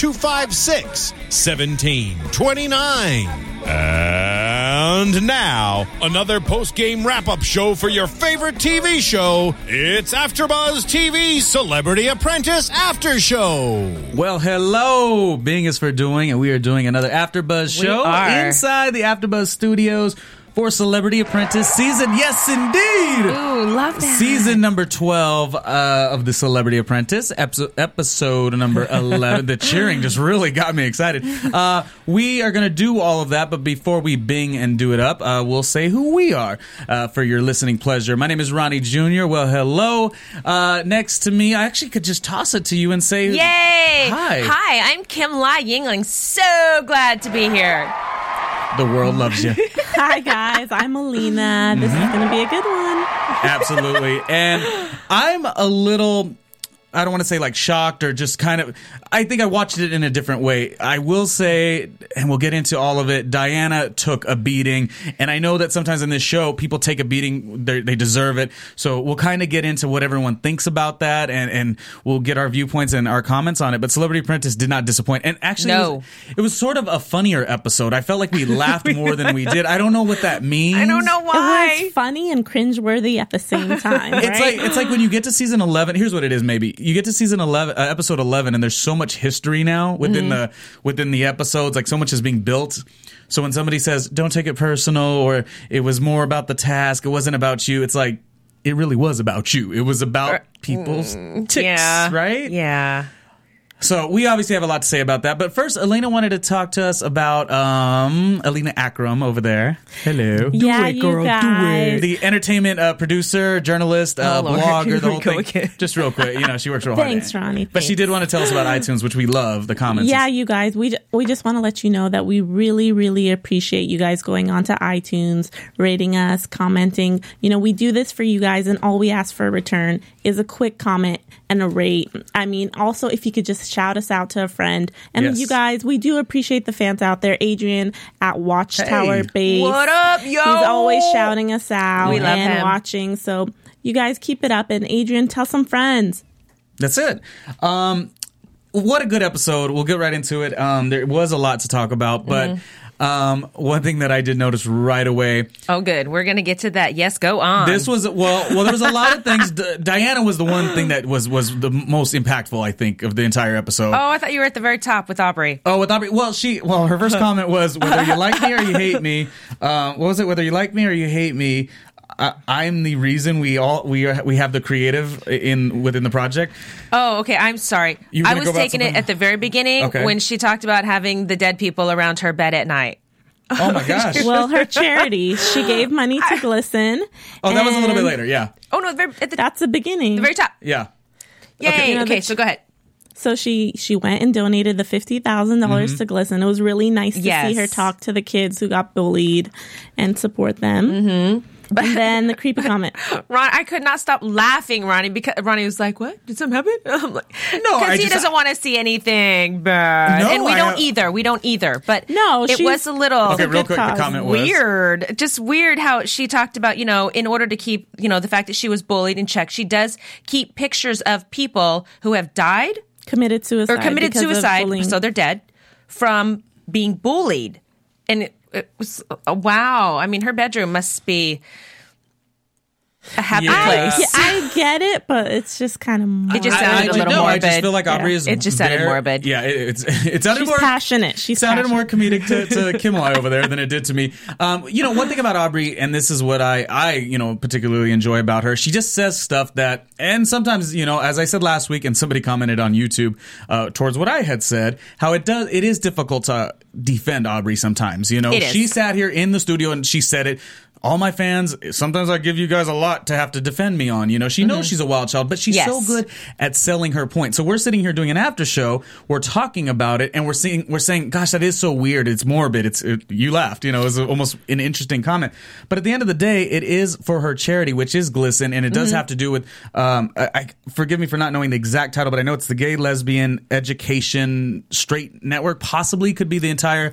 256 1729. And now, another post game wrap up show for your favorite TV show. It's AfterBuzz TV Celebrity Apprentice After Show. Well, hello. Bing is for doing, and we are doing another AfterBuzz show are. inside the AfterBuzz studios for Celebrity Apprentice season. Yes, indeed. Ooh, love that. Season number 12 uh, of the Celebrity Apprentice, episode, episode number 11. the cheering just really got me excited. Uh, we are going to do all of that, but before we bing and do it up, uh, we'll say who we are uh, for your listening pleasure. My name is Ronnie Jr. Well, hello. Uh, next to me, I actually could just toss it to you and say, Yay! Hi. Hi, I'm Kimlai Yingling. So glad to be here. The world loves you. Hi guys, I'm Alina. This is mm-hmm. going to be a good one. Absolutely. And I'm a little I don't want to say like shocked or just kind of I think I watched it in a different way. I will say and we'll get into all of it. Diana took a beating and I know that sometimes in this show people take a beating they they deserve it. So we'll kind of get into what everyone thinks about that and and we'll get our viewpoints and our comments on it. But Celebrity Apprentice did not disappoint. And actually it, was, it was sort of a funnier episode. I felt like we laughed more than we did. I don't know what that means. I don't know It why. was funny and cringeworthy at the same time. It's like it's like when you get to season eleven. Here's what it is. Maybe you get to season eleven, uh, episode eleven, and there's so much history now within Mm-hmm. the within the episodes. Like so much is being built. So when somebody says, "Don't take it personal," or "It was more about the task. It wasn't about you," it's like it really was about you. It was about people's ticks, yeah. right? Yeah. So we obviously have a lot to say about that. But first, Elena wanted to talk to us about um Elena Akram over there. Hello. Yeah, you guys. The entertainment uh, producer, journalist, uh, Oh, blogger, the whole thing. again. Just real quick, you know, she works real hard. Thanks. Ronnie, But she did want to tell us about iTunes, which we love. The comments. Yeah, you guys, we, ju- we just want to let you know that we really, really appreciate you guys going onto iTunes, rating us, commenting. You know, we do this for you guys, and all we ask for in return is a quick comment and a rate. I mean, also, if you could just shout us out to a friend. And Yes. you guys, we do appreciate the fans out there. Adrian at Watchtower Hey. Base. What up, yo? He's always shouting us out We love and him. watching. So, you guys keep it up. And Adrian, tell some friends. That's it. Um, what a good episode. We'll get right into it. Um, there was a lot to talk about, but Mm-hmm. Um, one thing that I did notice right away Oh, good. We're going to get to that. Yes, go on. This was well, well. There was a lot of things. D- Diana was the one thing that was was the most impactful, I think, of the entire episode. oh, I thought you were at the very top with Aubrey. Oh, with Aubrey. Well, she. Well, her first comment was whether you like me or you hate me. Uh, what was it? Whether you like me or you hate me. I, I'm the reason we all we are, we have the creative in within the project. Oh, okay. I'm sorry. I was taking it at the very beginning Okay. when she talked about having the dead people around her bed at night. Oh my gosh! Well, her charity, she gave money to GLSEN. oh, that was a little bit later. Yeah, Oh, no, the very, at the, That's the beginning. the very top. yeah. Yay. Okay. Okay, You know, the- so go ahead. So she she went and donated the fifty Mm-hmm. dollars to GLSEN. It was really nice to Yes. see her talk to the kids who got bullied and support them. Mm-hmm. And then the creepy comment. Ron, I could not stop laughing, Ronnie, because Ronnie was like, "What? Did something happen?" I'm like, No, I because he just- doesn't want to see anything bad, No, and we I don't have- either. We don't either. But No, it was a little Okay, real good quick. The comment was weird, just weird how she talked about, you know, in order to keep, you know, the fact that she was bullied in check, she does keep pictures of people who have died Committed suicide. or committed suicide, so they're dead from being bullied, and it, it was uh, wow. I mean, her bedroom must be. A happy Yeah. place. Yeah, I get it, but it's just kind of. It just I- sounded I a ju- little no, I just feel like Aubrey Yeah. is. It just sounded very- morbid. Yeah, it, it's it sounded She's more passionate. She sounded passionate. more comedic to, to Kimlai over there than it did to me. Um, you know, one thing about Aubrey, and this is what I, I, you know, particularly enjoy about her. She just says stuff that, and sometimes, you know, as I said last week, and somebody commented on YouTube uh, towards what I had said, how it does, it is difficult to defend Aubrey sometimes. You know, It is. she sat here in the studio and she said it. All my fans, sometimes I give you guys a lot to have to defend me on. You know, she knows she's a wild child, but she's Yes. so good at selling her point. So we're sitting here doing an after show. We're talking about it, and we're seeing we're saying, "Gosh, that is so weird. It's morbid. It's it, you laughed. You know, it's almost an interesting comment." But at the end of the day, it is for her charity, which is GLSEN, and it does have to do with. Um, I, I forgive me for not knowing the exact title, but I know it's the Gay Lesbian Education Straight Network. Possibly could be the entire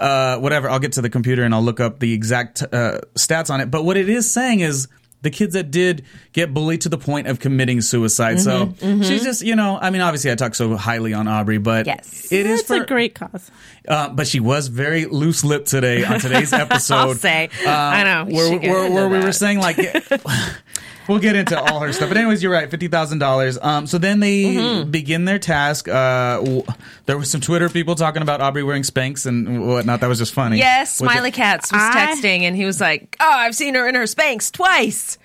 uh, whatever. I'll get to the computer and I'll look up the exact uh, stats on it. But what it is saying is the kids that did get bullied to the point of committing suicide. so she's just, you know, I mean, obviously I talk so highly on Aubrey, but Yes. it is It's for a great cause. uh, but she was very loose lipped today on today's episode. I'll say. I know. Where, She where, where we were saying like, we'll get into all her stuff. But anyways, you're right, fifty thousand dollars. Um, so then they Mm-hmm. begin their task. Uh, w- there was some Twitter people talking about Aubrey wearing Spanx and whatnot. That was just funny. Yes, Smiley Cats was I- texting and he was like, "Oh, I've seen her in her Spanx twice."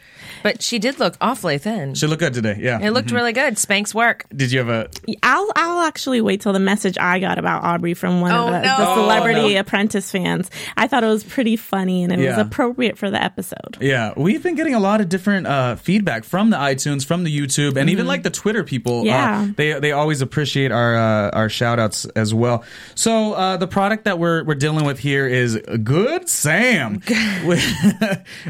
But she did look awfully thin. She looked good today. Yeah. It looked really good. Spanx work. Did you have a? I'll I'll actually wait till the message I got about Aubrey from one Oh, of the, no. the Oh, Celebrity no. Apprentice fans. I thought it was pretty funny and it Yeah. was appropriate for the episode. Yeah, we've been getting a lot of different uh, feedback from the iTunes, from the YouTube, and even like the Twitter people. Mm-hmm. Yeah. uh, they they always appreciate our uh, our shout outs as well. So uh, the product that we're we're dealing with here is Good Sam,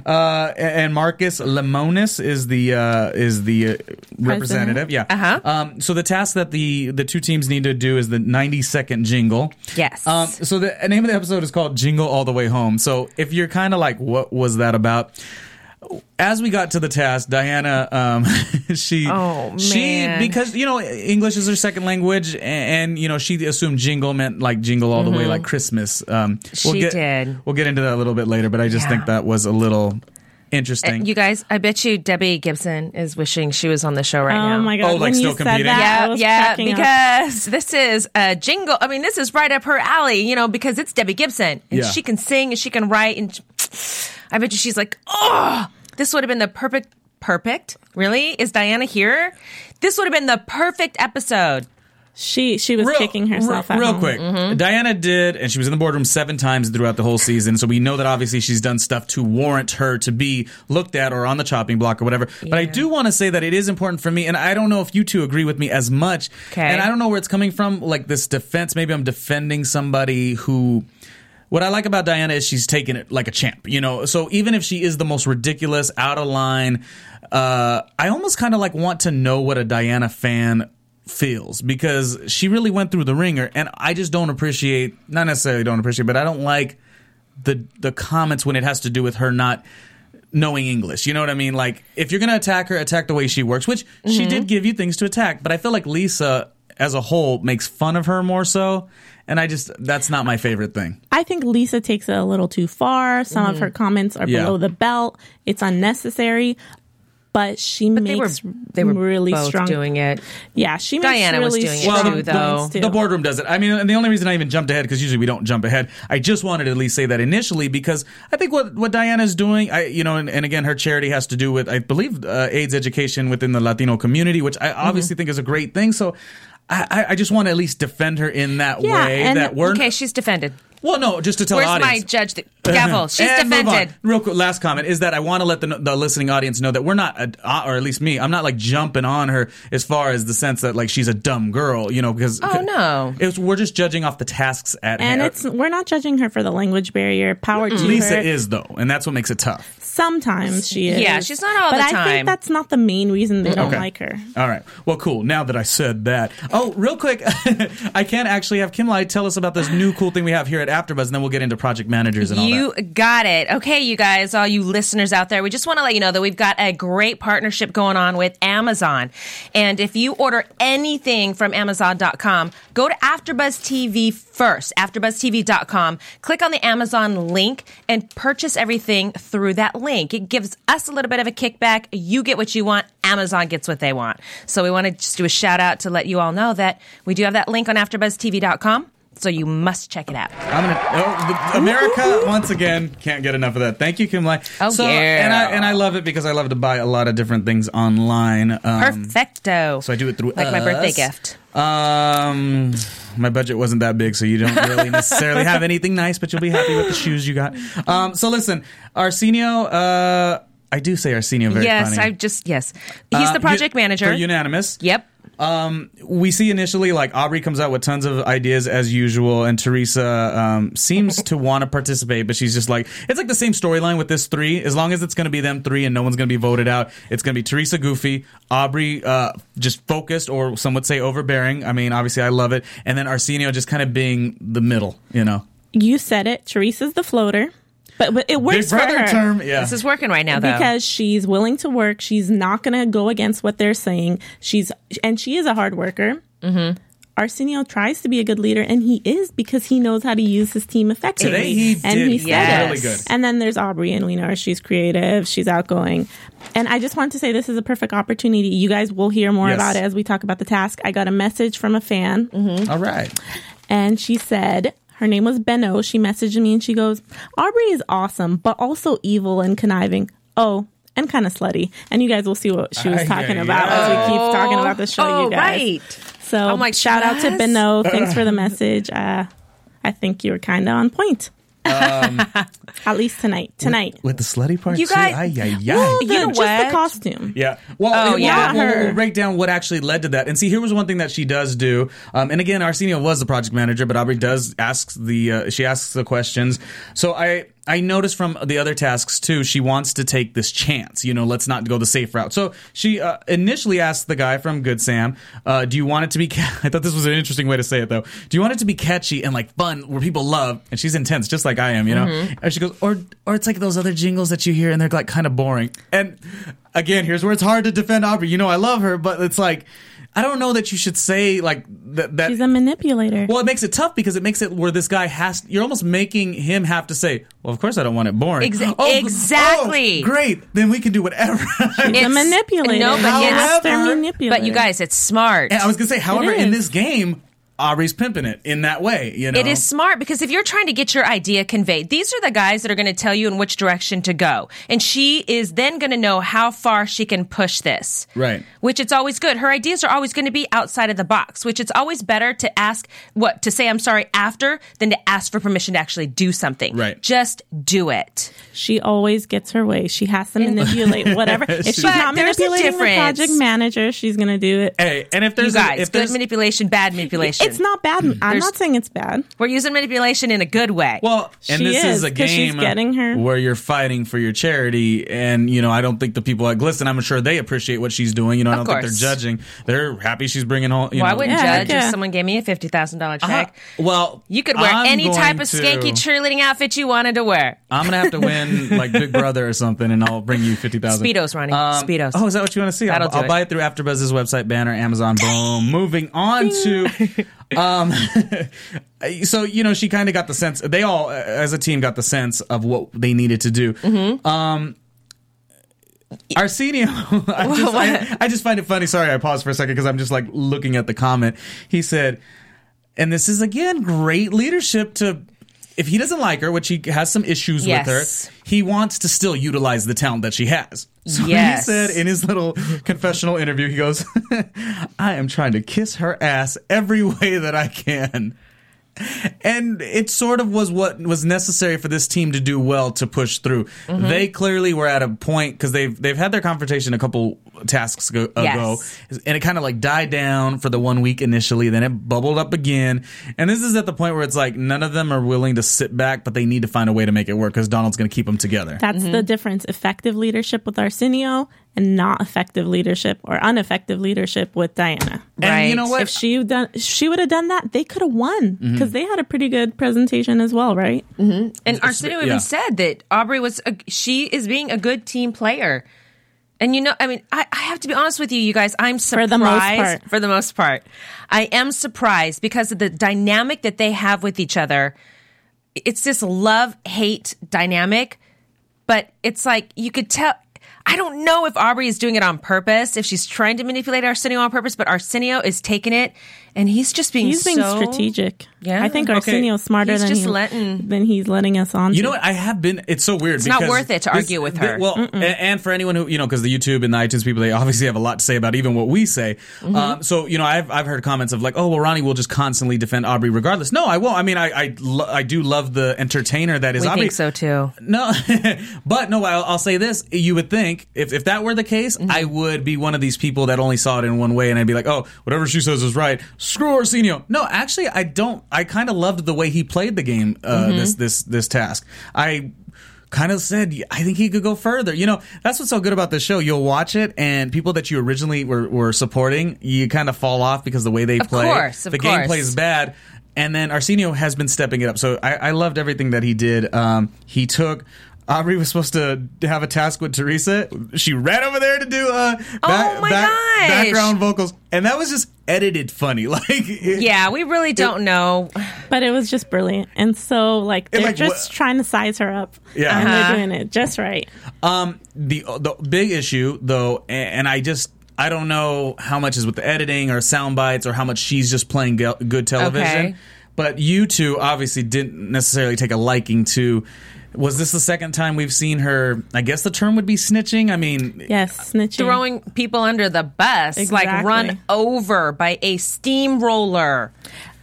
uh, and Marcus Lemonis is the uh, is the uh, representative. Yeah. Uh-huh. Um, so the task that the the two teams need to do is the ninety second jingle. Yes. Um, so the name of the episode is called Jingle All the Way Home. So if you're kind of like, what was that about? As we got to the task, Diana, um, she, Oh, she, because you know English is her second language, and, and you know she assumed jingle meant like jingle all the way, like Christmas. Um, Mm-hmm. She get, did. We'll get into that a little bit later, but I just Yeah. think that was a little interesting. Uh, you guys, I bet you Debbie Gibson is wishing she was on the show right oh now. Oh my god! Oh, like when still you said competing? that, I Yeah, was yeah, cracking up. because this is a jingle. I mean, this is right up her alley, you know, because it's Debbie Gibson and Yeah. she can sing and she can write. And I bet you she's like, oh, this would have been the perfect, perfect. Really? Is Diana here? This would have been the perfect episode. She she was kicking herself real, real quick. Mm-hmm. Diana did, and she was in the boardroom seven times throughout the whole season. So we know that obviously she's done stuff to warrant her to be looked at or on the chopping block or whatever. But I do want to say that it is important for me, and I don't know if you two agree with me as much. Okay. And I don't know where it's coming from, like this defense. Maybe I'm defending somebody who. What I like about Diana is she's taking it like a champ, you know. So even if she is the most ridiculous, out of line, uh, I almost kind of like want to know what a Diana fan feels because she really went through the ringer, and I just don't appreciate, not necessarily don't appreciate, but I don't like the the comments when it has to do with her not knowing English. You know what I mean? Like if you're gonna attack her, attack the way she works, which she mm-hmm. did give you things to attack, but I feel like Lisa as a whole makes fun of her more so. And I just that's not my favorite thing. I think Lisa takes it a little too far. Some of mm-hmm. her comments are Yeah. below the belt. It's unnecessary. But she But they were makes they were really both strong. doing it. Yeah, she makes Diana was really doing it strong too, though. too. The boardroom does it. I mean, and the only reason I even jumped ahead because usually we don't jump ahead. I just wanted to at least say that initially because I think what what Diana's doing, I you know, and, and again, her charity has to do with I believe uh, AIDS education within the Latino community, which I obviously think is a great thing. So. I, I- I just want to at least defend her in that Yeah, way. and- that we're Okay, she's defended. Well, no, just to tell Where's the my judge? The gavel. She's And move on. defended. Real quick, last comment is that I want to let the, the listening audience know that we're not, uh, or at least me, I'm not like jumping on her as far as the sense that like she's a dumb girl, you know, because Oh, no. it's, we're just judging off the tasks at and hand. it's we're not judging her for the language barrier. Power to Lisa her. is though, and that's what makes it tough. Sometimes she is. Yeah, she's not all but the I think that's not the main reason they don't Okay. like her. All right. Well, cool. Now that I said that, oh, real quick, I can't actually have Kimlai tell us about this new cool thing we have here at AfterBuzz, and then we'll get into project managers and all You that. You got it. Okay, you guys, all you listeners out there, we just want to let you know that we've got a great partnership going on with Amazon. And if you order anything from Amazon.com, go to AfterBuzz TV first, AfterBuzzTV.com. Click on the Amazon link and purchase everything through that link. It gives us a little bit of a kickback. You get what you want. Amazon gets what they want. So we want to just do a shout out to let you all know that we do have that link on AfterBuzzTV.com. So you must check it out. I'm gonna. Oh, the, America once again can't get enough of that. Thank you, Kimlai. Oh, so, yeah. And I and I love it because I love to buy a lot of different things online. Um, Perfecto. So I do it through like my birthday gift. Um, my budget wasn't that big, so you don't really necessarily have anything nice, but you'll be happy with the shoes you got. Um, so listen, Arsenio. Uh, I do say Arsenio very yes, funny. I just yes. He's Uh, the project u- manager. For unanimous. yep. Um, we see initially like Aubrey comes out with tons of ideas as usual, and Teresa um, seems to want to participate, but she's just like it's like the same storyline with this three. As long as it's going to be them three and no one's going to be voted out, it's going to be Teresa goofy, Aubrey uh, just focused, or some would say overbearing. I mean, obviously I love it, and then Arsenio just kind of being the middle, you know. You said it. Teresa's the floater, but, but it works Big for brother her. term, yeah. This is working right now, though. because she's willing to work. She's not going to go against what they're saying. She's and she is a hard worker. Mm-hmm. Arsenio tries to be a good leader, and he is because he knows how to use his team effectively. Today he and did he said Yes. really good. And then there's Aubrey, and we know she's creative, she's outgoing. And I just want to say this is a perfect opportunity. You guys will hear more Yes. about it as we talk about the task. I got a message from a fan All right. and she said her name was Benno. She messaged me and she goes, Aubrey is awesome, but also evil and conniving. Oh, and kind of slutty. And you guys will see what she was Ay, talking ay, about ay. as we keep talking about the show, oh, you guys. right. So I'm like, shout out to yes. Benno. Thanks for the message. Uh, I think you were kind of on point. At least tonight. Tonight. With the slutty part You too. guys- Ay, ay, ay. Well, You know just what? the costume. Yeah. Well, Oh, we'll- yeah. We'll, we'll, we'll break down what actually led to that. And see, here was one thing that she does do. Um, and again, Arsenio was the project manager, but Aubrey does ask the, uh, she asks the questions. So I, I noticed from the other tasks too, she wants to take this chance. You know, let's not go the safe route. So she uh, initially asked the guy from Good Sam, uh, "Do you want it to be?" Ca- I thought this was an interesting way to say it, though. Do you want it to be catchy and like fun, where people love? And she's intense, just like I am, you know. And she goes, "Or, or it's like those other jingles that you hear and they're like kind of boring." And again, here's where it's hard to defend Aubrey. You know, I love her, but it's like. I don't know that you should say like that. that She's a manipulator. well, it makes it tough because it makes it where this guy has. You're almost making him have to say, "Well, of course I don't want it boring." Exa- Oh, oh exactly. oh, great. Then we can do whatever. She's a manipulator. no, but She's a yes. master However- manipulator. But you guys, it's smart. and I was gonna say, however, in this game, Aubrey's pimping it in that way. You know, It is smart because if you're trying to get your idea conveyed, these are the guys that are going to tell you in which direction to go. And she is then going to know how far she can push this. Right. Which it's always good. Her ideas are always going to be outside of the box, which it's always better to ask what to say I'm sorry after than to ask for permission to actually do something. Right. Just do it. She always gets her way. She has to manipulate whatever. If she's But not there's a manipulating the difference. project manager, she's going to do it. Hey, and if You there's a- guys, if good manipulation, bad manipulation. It's not bad. I'm There's- not saying it's bad. We're using manipulation in a good way. Well, and She this is, is, a 'cause she's game getting her- where you're fighting for your charity, and you know I don't think the people at GLSEN, I'm sure they appreciate what she's doing. You know, I Of don't think course. they're judging. They're happy she's bringing home. You well, I know, wouldn't Yeah, judge yeah. if someone gave me a fifty thousand dollar Uh, check. well, You could wear I'm any type going of to- skanky cheerleading outfit you wanted to wear. I'm gonna have to win like Big Brother or something, and I'll bring you fifty thousand Speedos, Ronnie. Speedos. Oh, is that what you want to see? That'll I'll, do I'll it. buy it through AfterBuzz's website, banner, Amazon. Boom. Moving on to, um, so you know she kind of got the sense. They all, as a team, got the sense of what they needed to do. Mm-hmm. Um. Arsenio, I just, I, I just find it funny. Sorry, I paused for a second because I'm just like looking at the comment. He said, and this is again great leadership to if he doesn't like her, which he has some issues Yes. with her, he wants to still utilize the talent that she has. So Yes. he said in his little confessional interview, he goes, I am trying to kiss her ass every way that I can. And it sort of was what was necessary for this team to do well to push through. Mm-hmm. They clearly were at a point because they've they've had their confrontation a couple tasks ago, Yes. ago and it kind of like died down for the one week initially then it bubbled up again and this is at the point where it's like none of them are willing to sit back but they need to find a way to make it work because donald's going to keep them together That's the difference. Effective leadership with Arsenio and not effective leadership or ineffective leadership with Diana. and you know Right. what If she done, she would have done that, they could have won mm-hmm. because they had a pretty good presentation as well, right? Mm-hmm. And Arsenio yeah. even said that Aubrey was a, she is being a good team player. And you know, I mean, I, I have to be honest with you, you guys. I'm surprised the most part. For the most part, I am surprised because of the dynamic that they have with each other. It's this love hate dynamic. but it's like you could tell. I don't know if Aubrey is doing it on purpose, if she's trying to manipulate Arsenio on purpose, but Arsenio is taking it and he's just being He's being so- strategic. Yeah. I think Okay. Arsenio's smarter He's than just he, letting- than he's letting us on. You know what? I have been. It's so weird. It's not worth it to this- argue with the- her. well, a- and, for anyone who you know, because the YouTube and the iTunes people, they obviously have a lot to say about even what we say. Mm-hmm. Um, so you know, I've I've heard comments of like, oh, well, Ronnie will just constantly defend Aubrey regardless. No, I won't. I mean, I I, lo- I do love the entertainer that is We Aubrey. think so too. No, but no, I'll, I'll say this. You would think if, if that were the case, Mm-hmm. I would be one of these people that only saw it in one way and I'd be like, oh, whatever she says is right. Screw Arsenio. No, actually, I don't. I kind of loved the way he played the game, uh, Mm-hmm. this, this, this task. I kind of said, I think he could go further. You know, that's what's so good about the show. You'll watch it and people that you originally were, were supporting, you kind of fall off because the way they Of play. course, of the course. gameplay is bad. And then Arsenio has been stepping it up. So I, I loved everything that he did. Um, he took. Aubrey was supposed to have a task with Teresa. She ran over there to do uh, back, Oh my back- gosh. background vocals, and that was just edited funny. Like, Yeah, we really don't know. but it was just brilliant. And so, like, they're like, just wha- trying to size her up. Yeah. And Uh-huh. they're doing it just right. Um, the the big issue though, a- and I just I don't know how much is with the editing or sound bites or how much she's just playing go- good television. Okay. But you two obviously didn't necessarily take a liking to. Was this the second time we've seen her? I guess the term would be snitching. I mean, Yes, snitching. Throwing people under the bus, like run over by a steamroller.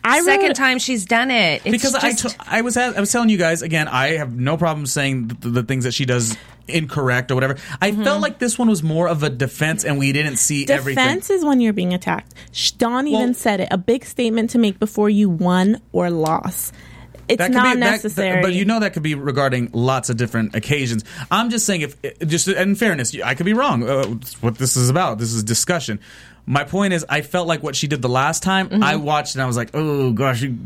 I Second time she's done it. It's because I just, to- I was I was telling you guys again. I have no problem saying the, the things that she does incorrect or whatever. I mm-hmm. felt like this one was more of a defense, and we didn't see everything. Defense is when you're being attacked. Sh- Dawn even said it. A big statement to make before you won or lost. It's That not be, that- necessary. but you know that could be regarding lots of different occasions. I'm just saying, if just in fairness, I could be wrong. Uh, what this is about, this is discussion. My point is, I felt like what she did the last time. Mm-hmm. I watched and I was like, "Oh gosh, you,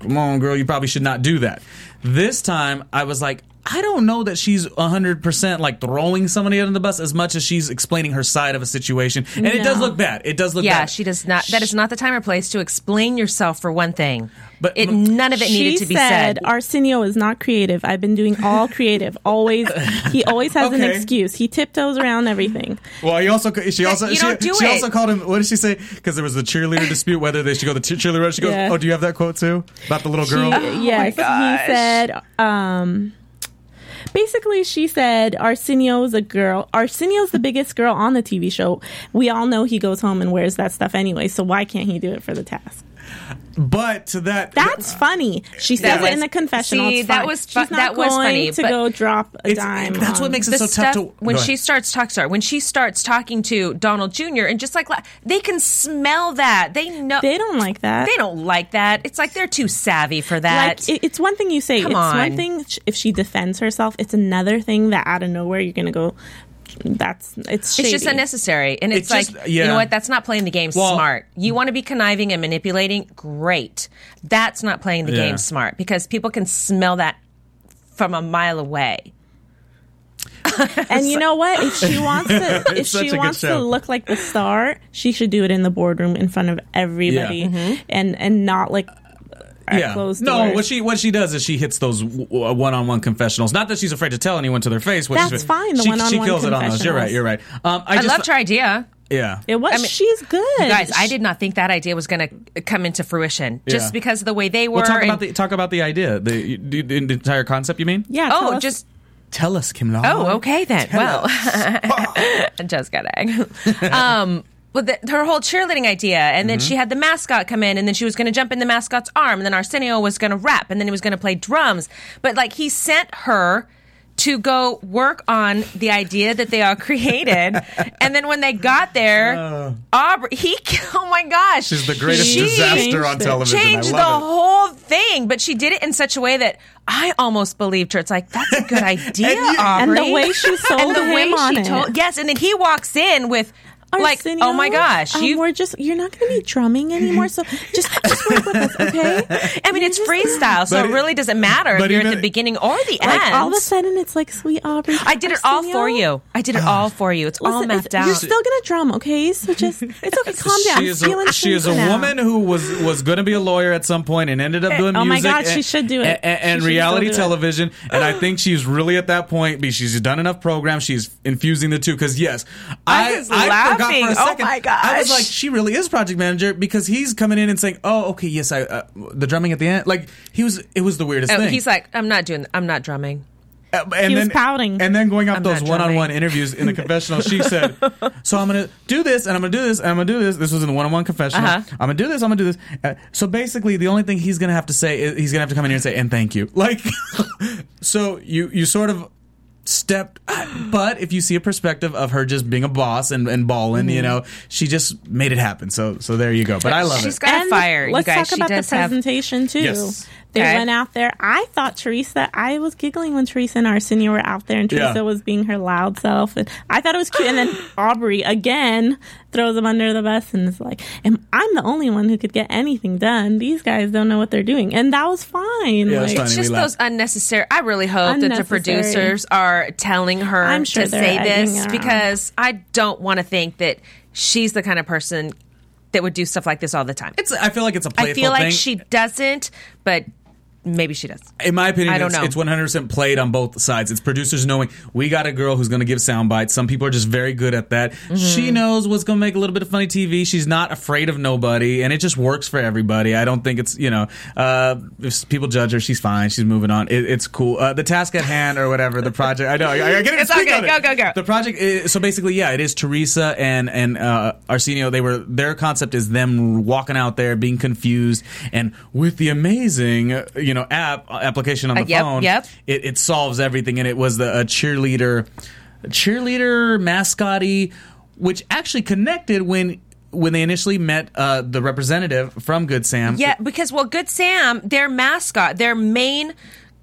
come on, girl, you probably should not do that." This time, I was like, I don't know that she's 100% like throwing somebody under the bus as much as she's explaining her side of a situation. And it does look bad. It does look yeah, bad. Yeah, she does not. That is not the time or place to explain yourself for one thing. But- it none of it needed to be said, said. Arsenio is not creative. I've been doing all creative. Always, he always has an excuse. He tiptoes around everything. Well, he also she also you she, don't do she it. also called him. What did she say? Because there was the cheerleader dispute whether they should go the cheer- cheerleader. She goes, Yeah. "Oh, do you have that quote too about the little girl?" She, yes, he said. Um, basically, she said Arsenio's a girl. Arsenio's the biggest girl on the TV show. We all know he goes home and wears that stuff anyway. So why can't he do it for the task? But to that, That's funny. She says That it in was- the confessional. see, that was fu- She's not that was going funny, to go drop a dime. that's what makes it the so stuff tough to when she starts talking sorry when she starts talking to Donald Jr. and just like they can smell that they know They don't like that. they don't like that it's like they're too savvy for that Like it, it's one thing you say. Come it's on. one thing if she defends herself. It's another thing that out of nowhere you're gonna go. That's it's. Shady. it's just unnecessary and it's, It's like just- you know what? That's not playing the game Well- smart. You want to be conniving and manipulating? Great. That's not playing the Yeah. game smart because people can smell that from a mile away. And you know what? If she wants to, if It's such a she wants to look like the star, she should do it in the boardroom in front of everybody, mm-hmm. and and not like at yeah. closed No, doors. what she what she does is she hits those one on one confessionals. Not that she's afraid to tell anyone to their face. What That's she's, fine, the she, one-on-one she kills it on those. You're right. You're right. Um, I, I, just, loved her idea Yeah. it was. I mean, she's good, You guys I did not think that idea was going to come into fruition just Yeah. because of the way they were Well, talk and- about the talk about the idea, the, the, the entire concept. You mean? Yeah. tell oh us- just Tell us, Kim. Long. Oh, okay then. well, just kidding. um, but the, her whole cheerleading idea, and then she mm-hmm. had the mascot come in, and then she was going to jump in the mascot's arm, and then Arsenio was going to rap, and then he was going to play drums. But like he sent her to go work on the idea that they all created, and then when they got there, uh. Aubrey, he, oh my gosh, She's the greatest she disaster on television. changed I the it. whole thing, but she did it in such a way that I almost believed her. It's like that's a good idea, And you- and the way she sold and the him way on she it. told yes, and then he walks in with. Arsenio, oh my gosh, um, you- we're just you're not going to be drumming anymore. So just just work with us, okay? I mean, it's freestyle, so But it really doesn't matter if you're at even- the beginning or the end. All of a sudden, it's like sweet Aubrey. I did it all for you. I did it all for you. It's all Listen, mapped it's- out. You're still gonna drum, okay? So just it's okay. Calm down. She is Feeling a, she is a woman who was was going to be a lawyer at some point and ended up doing oh my music. God, she should do it. And, and- and reality still it. television. And I think she's really at that point. Because she's done enough programs. She's infusing the two. Because yes, I I was I forgot laughing. for a second. Oh second. my I was like, she really is project manager because he's coming in and saying, "Oh, okay, yes, I uh, the drumming at the end." Like he was, it was the weirdest Oh, thing. he's like, I'm not doing. I'm not drumming. Uh, and He was then, pouting. And then going up I'm those one-on-one interviews in the confessional, she said, "So I'm gonna do this, and I'm gonna do this, and I'm gonna do this." This was in the one-on-one confessional. Uh-huh. I'm gonna do this. I'm gonna do this. Uh, so basically, the only thing he's gonna have to say is he's gonna have to come in here and say, "And thank you." Like, so you you sort of stepped but if you see a perspective of her just being a boss and, and balling Mm-hmm. you know she just made it happen so so there you go but i love She's it got a And fire. Let's guys, talk she about the does have. presentation too. Yes. They Okay. went out there. I thought Teresa. I was giggling when Teresa and Arsenio were out there, and Teresa Yeah. was being her loud self, and I thought it was cute. And then Aubrey again throws them under the bus and is like, "Am I'm the only one who could get anything done? These guys don't know what they're doing," and that was fine. Yeah, Like. It's just those unnecessary. I really hope that the producers are telling her I'm sure to say this her because I don't want to think that she's the kind of person that would do stuff like this all the time. it's i feel like it's a I playful I feel like thing. she doesn't, but maybe she does. in my opinion, I don't it's, know. it's 100% played on both sides. It's producers knowing we got a girl who's going to give sound bites. Some people are just very good at that. Mm-hmm. She knows what's going to make a little bit of funny TV. She's not afraid of nobody, and it just works for everybody. I don't think it's, you know, uh, if people judge her, she's fine. She's moving on. It, it's cool. Uh, the task at hand or whatever, the project, I know. I, I get it. It's all speak good. it. Go, go, go. The project, is, so basically, yeah, it is Teresa and, and uh, Arsenio. They were, their concept is them walking out there, being confused, and with the amazing, uh, you know, app, application on the Uh, yep, phone, yep. It, it solves everything, and it was the a cheerleader, cheerleader mascotty, which actually connected when when they initially met uh, the representative from Good Sam. Yeah, because well, Good Sam, their mascot, their main,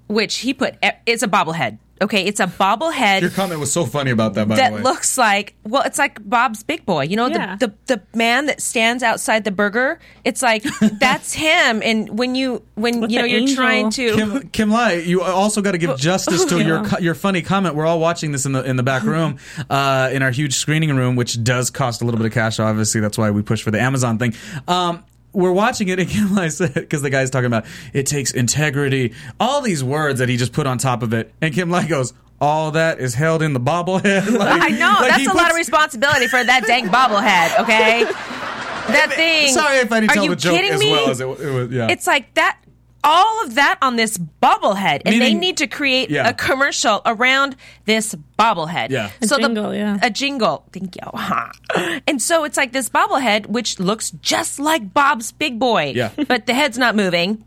which he put, it's a bobblehead. Okay, it's a bobblehead. Your comment was so funny about that, by the that way. looks like well it's like bob's big boy you know Yeah. the, the the man that stands outside the burger it's like that's him and when you when With you know you're angel. trying to Kim, Kimlai, you also got to give justice to your Yeah. co- your funny comment. We're all watching this in the in the back room, uh, in our huge screening room, which does cost a little bit of cash. Obviously, that's why we push for the Amazon thing. Um, we're watching it, and Kimlai said because the guy's talking about it takes integrity, all these words that he just put on top of it, and Kimlai goes. All that is held in the bobblehead. Like- i know like that's a lot of responsibility for that dang bobblehead okay that thing Sorry if I didn't are tell you the joke kidding as me well as it, it was. Yeah, it's like that all of that on this bobblehead and they need to create Yeah. a commercial around this bobblehead Yeah. A so jingle, the, yeah. a jingle thank you and so it's like this bobblehead which looks just like bob's big boy Yeah. but the head's not moving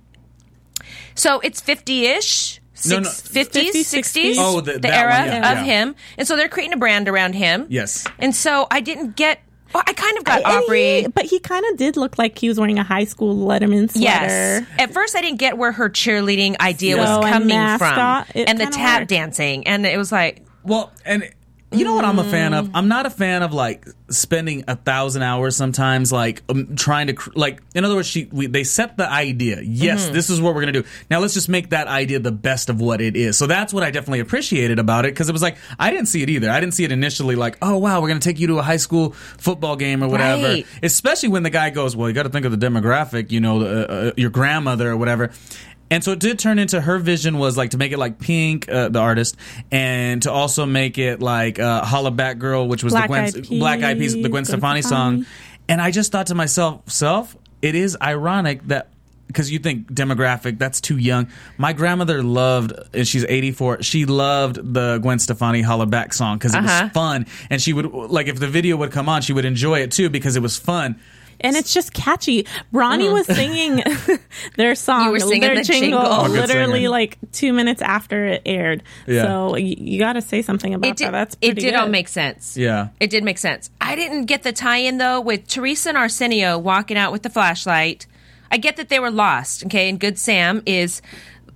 so it's 50ish No, no. 50s 50s, 60s Oh, the- the that era one, yeah, of yeah. him and so they're creating a brand around him Yes. and so i didn't get well, i kind of got And aubrey he- but he kind of did look like he was wearing a high school Letterman sweater. Yes. At first, I didn't get where her cheerleading idea So, was a coming mascot, from, it and the tap worked. dancing, and it was like, Well, and you know what I'm a fan Mm. of? I'm not a fan of like spending a thousand hours sometimes, like um, trying to cr- like. In other words, she we, they set the idea. Yes, Mm-hmm. this is what we're gonna do. Now let's just make that idea the best of what it is. So that's what I definitely appreciated about it because it was like I didn't see it either. I didn't see it initially like, oh wow, we're gonna take you to a high school football game or whatever. Right. Especially when the guy goes, well, you got to think of the demographic, you know, uh, uh, your grandmother or whatever. And so it did turn into her vision was like to make it like Pink, uh, the artist, and to also make it like uh, "Holla Back Girl," which was Black the Gwen, Eyed Peas, Black Eyed Peas, the Gwen, Gwen Stefani, Stefani. song. And I just thought to myself, self, it is ironic that because you think demographic, that's too young. My grandmother loved, and she's 84. She loved the Gwen Stefani "Holla Back" song because it Uh-huh. was fun, and she would like if the video would come on, she would enjoy it too because it was fun. And it's just catchy. Ronnie mm. was singing their song, You were singing their the jingle, jingle. Oh, literally singer. like two minutes after it aired. Yeah. So you, you got to say something about it did, that. That's it pretty did all make sense. Yeah. It did make sense. I didn't get the tie-in though with Teresa and Arsenio walking out with the flashlight. I get that they were lost, okay, and Good Sam is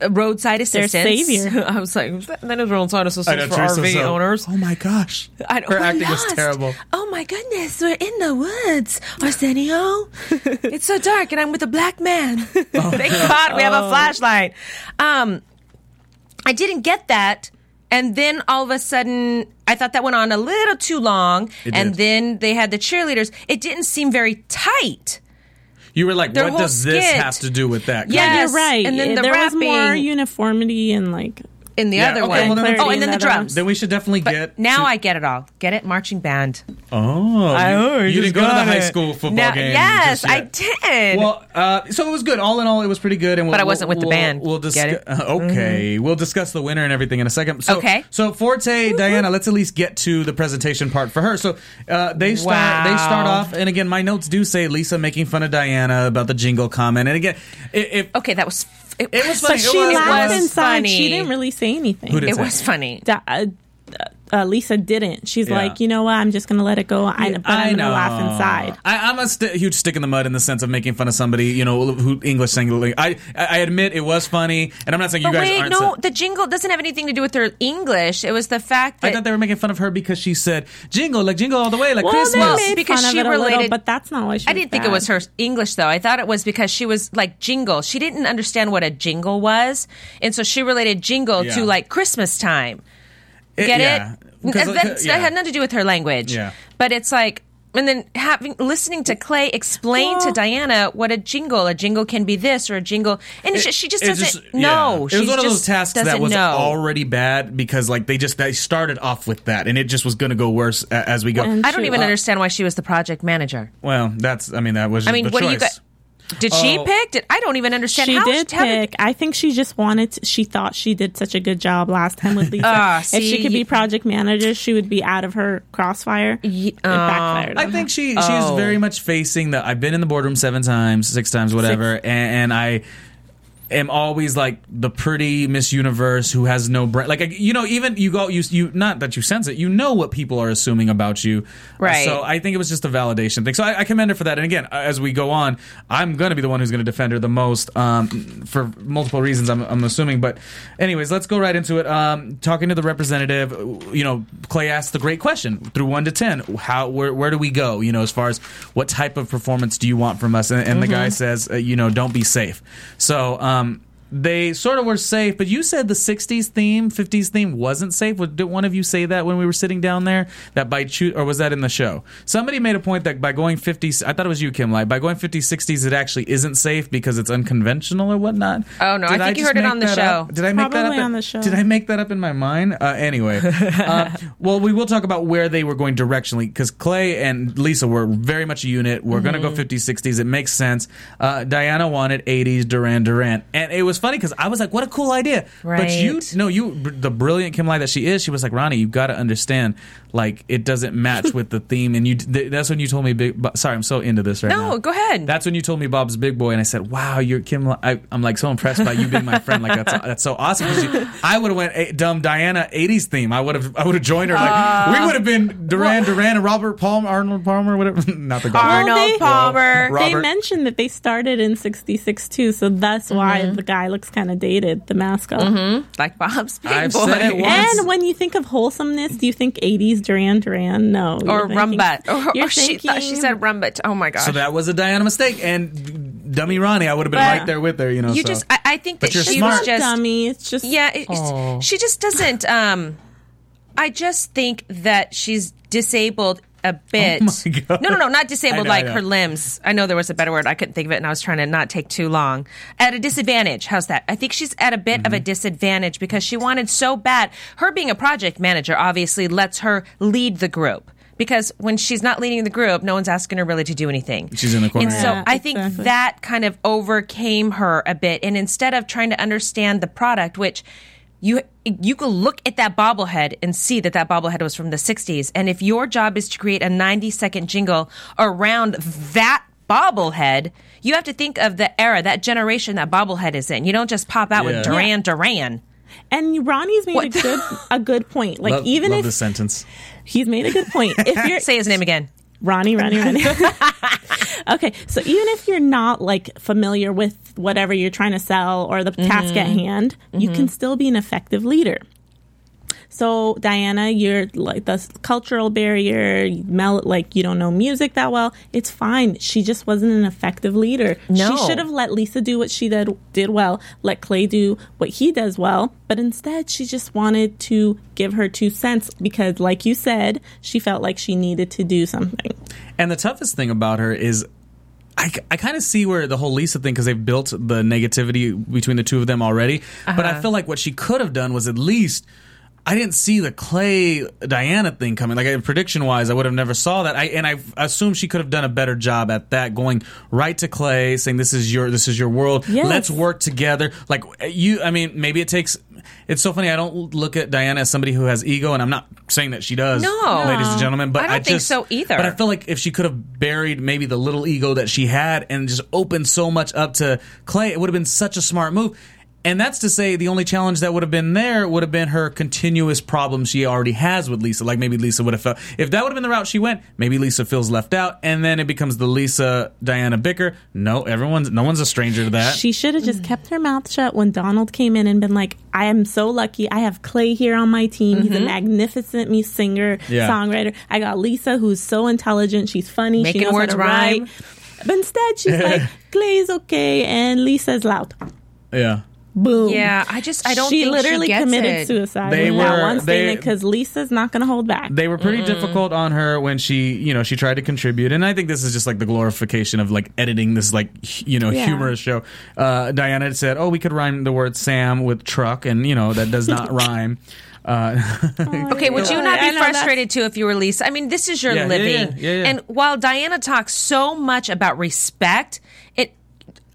roadside assistance. savior. I was like, that is roadside assistance for Teresa was RV so- owners. Oh my gosh, I don't- her we're acting was terrible. Oh my goodness, we're in the woods, Arsenio. it's so dark, and I'm with a black man. Thank God we have a flashlight. Um, I didn't get that. And then all of a sudden, I thought that went on a little too long. It and did. then they had the cheerleaders. It didn't seem very tight. You were like, Their what whole does this have to do with that? Yeah. You're right. and then the there was more uniformity and like In the Yeah, other okay, one. well, then it's- oh, and then the Clarity in drums. Then we should definitely But get. now to- I get it all. Get it? Marching band. Oh, you, you didn't go to the high school football Now- game. Yes, I did. Well, uh, so it was good. All in all, it was pretty good. And we'll, But I wasn't with the we'll- band. We'll Get discuss. it? Mm-hmm. Okay, we'll discuss the winner and everything in a second. So, Okay. So Forte, Diana, let's at least get to the presentation part for her. So uh, they start. Wow. They start off, and again, my notes do say Lisa making fun of Diana about the jingle comment, and again, it, it, okay, that was. It, It was funny. but It she was- laughed was inside. funny. She didn't really say anything. Who did It say? was funny. Da- uh, uh, Lisa didn't. She's Yeah. like, you know what? I'm just gonna let it go. I, but I'm gonna laugh inside. I, I'm a st- huge stick in the mud in the sense of making fun of somebody, you know, who English singing. I I admit it was funny, and I'm not saying you guys wait, aren't. no, so- the jingle doesn't have anything to do with her English. It was the fact that I thought they were making fun of her because she said jingle like jingle all the way like Well, Christmas. they made because fun she of it a little, related- but that's not why she. I didn't think it was her English though. I thought it was because she was like jingle. She didn't understand what a jingle was, and so she related jingle Yeah. to like Christmas time. It- Get yeah. it? Because- That, that's- yeah. that had nothing to do with her language. Yeah. But it's like, and then having listening to Clay explain to Diana what a jingle, a jingle can be this or a jingle, and it's just, she just It doesn't yeah. know. It was one of those just tasks that was know. already bad because like they just they started off with that and it just was going to go worse as we go. And I don't She- even uh, understand why she was the project manager. well, that's I mean that was I mean, the what do you choice. got? Did she Oh. pick? Did, I don't even understand. She how did how pick. I think she just wanted. To, she thought she did such a good job last time with Lisa. Ah, if she see, could be project manager, she would be out of her crossfire. it backfired. I think her. she she's Oh. very much facing the. I've been in the boardroom seven times, six times, whatever, and, and I am always like the pretty Miss Universe who has no brain. Like you know, even you go you you not that you sense it, you know what people are assuming about you, Right. So I think it was just a validation thing. So I, I commend her for that. And again, as we go on, I'm going to be the one who's going to defend her the most um, for multiple reasons. I'm, I'm assuming, but anyways, let's go right into it. Um, talking to the representative, you know, Clay asked the great question through one to ten. How where where do we go? You know, as far as what type of performance do you want from us? And, and the guy says, uh, you know, don't be safe. So. Um, um, they sort of were safe, but you said the '60s theme, '50s theme wasn't safe. Did one of you say that when we were sitting down there? That by choo- or was that in the show? Somebody made a point that by going '50s, I thought it was you, Kim. Like by going '50s, '60s, it actually isn't safe because it's unconventional or whatnot. Oh, no, I think you heard it on the show. up? Did I make that up? Probably in- on the show. Did I make that up in my mind? Uh, anyway, uh, well, we will talk about where they were going directionally because Clay and Lisa were very much a unit. We're going to Mm-hmm. go 50s, 60s. It makes sense. Uh, Diana wanted 80s Duran Duran, and it was funny because I was like, "What a cool idea!" Right. But you, Right. no, you, the brilliant Kimlai that she is, she was like, "Ronnie, you got to understand, like, it doesn't match with the theme." And you, th- that's when you told me, "Big." Bo- Sorry, I'm so into this right now. No, go ahead. That's when you told me Bob's Big Boy, and I said, "Wow, you're Kim." Li- I, I'm like so impressed by you being my friend. Like that's that's so awesome. you- I would have went eh, dumb Diana '80s theme. I would have I would have joined her. Like we would have been Duran Duran and Robert Palmer, Arnold Palmer, whatever. Not the golf. Arnold they- Palmer. Rob- They mentioned that they started in '66 too, so that's why Mm-hmm. the guy looks kind of dated, the mascot. like Bob's Big I've Boy. said it once. And when you think of wholesomeness, do you think '80s Duran Duran? No, or You're thinking- Or, You're or she thought she thinking- said Rumbutt. Oh my gosh. So that was a Diana mistake, and dummy Ronnie, I would have been But- right there with her. You know, you so. just, I, I think But that you're she smart. was just, dummy. It's just yeah, it, Oh. she just doesn't. Um, I just think that she's disabled a bit. Oh my God. No, no, no, not disabled know, like her limbs. I know there was a better word. I couldn't think of it, and I was trying to not take too long. At a disadvantage. How's that? I think she's at a bit of a Mm-hmm. disadvantage because she wanted so bad. Her being a project manager obviously lets her lead the group. Because when she's not leading the group, no one's asking her really to do anything. She's in the corner, And so yeah. I think Exactly. that kind of overcame her a bit. And instead of trying to understand the product, which you you could look at that bobblehead and see that that bobblehead was from the 60s. And if your job is to create a 90 second jingle around that bobblehead, you have to think of the era, that generation that bobblehead is in. You don't just pop out Yeah. with Duran Duran. And Ronnie's made What a good a good point. Like love, even love if this sentence. he's made a good point, if you're Say his name again. Ronnie, Ronnie, Ronnie. okay, so even if you're not like familiar with whatever you're trying to sell or the task Mm-hmm. at hand, you can still be an effective leader. So Diana, you're like the cultural barrier, you mel- like you don't know music that well. It's fine. She just wasn't an effective leader. No. She should have let Lisa do what she did did well, let Clay do what he does well, but instead she just wanted to give her two cents because like you said, she felt like she needed to do something. And the toughest thing about her is. I, I kind of see where the whole Lisa thing because they've built the negativity between the two of them already. But I uh-huh. feel like what she could have done was at least I didn't see the Clay Diana thing coming. Like prediction wise, I would have never saw that. I and I assume she could have done a better job at that, going right to Clay, saying this is your this is your world. Yes. Let's work together. Like you, I mean, maybe it takes. It's so funny. I don't look at Diana as somebody who has ego, and I'm not saying that she does, No. ladies and gentlemen. But I don't think just, so either. But I feel like if she could have buried maybe the little ego that she had and just opened so much up to Clay, it would have been such a smart move. And that's to say, the only challenge that would have been there would have been her continuous problems she already has with Lisa. Like maybe Lisa would have felt if that would have been the route she went. Maybe Lisa feels left out, and then it becomes the Lisa Diana bicker. No, everyone's no one's a stranger to that. She should have just kept her mouth shut when Donald came in and been like, I am so lucky. I have Clay here on my team. He's a mm-hmm. magnificent me singer, Yeah. songwriter. I got Lisa, who's so intelligent. She's funny. she knows words how to rhyme. write. But instead, she's like, Clay's okay, and Lisa's loud. yeah. Boom. Yeah, I just I don't she think literally she gets committed it. suicide They with that were- one they- statement because Lisa's not going to hold back. They were pretty difficult on her when she, you know, she tried to contribute, and I think this is just like the glorification of like editing this like you know Yeah. humorous show. Uh, Diana had said, "Oh, we could rhyme the word Sam with truck," and you know that does not rhyme. Uh, Okay, would you not be frustrated too if you were Lisa? I mean, this is your Yeah, yeah, living. yeah, yeah, yeah. And while Diana talks so much about respect, it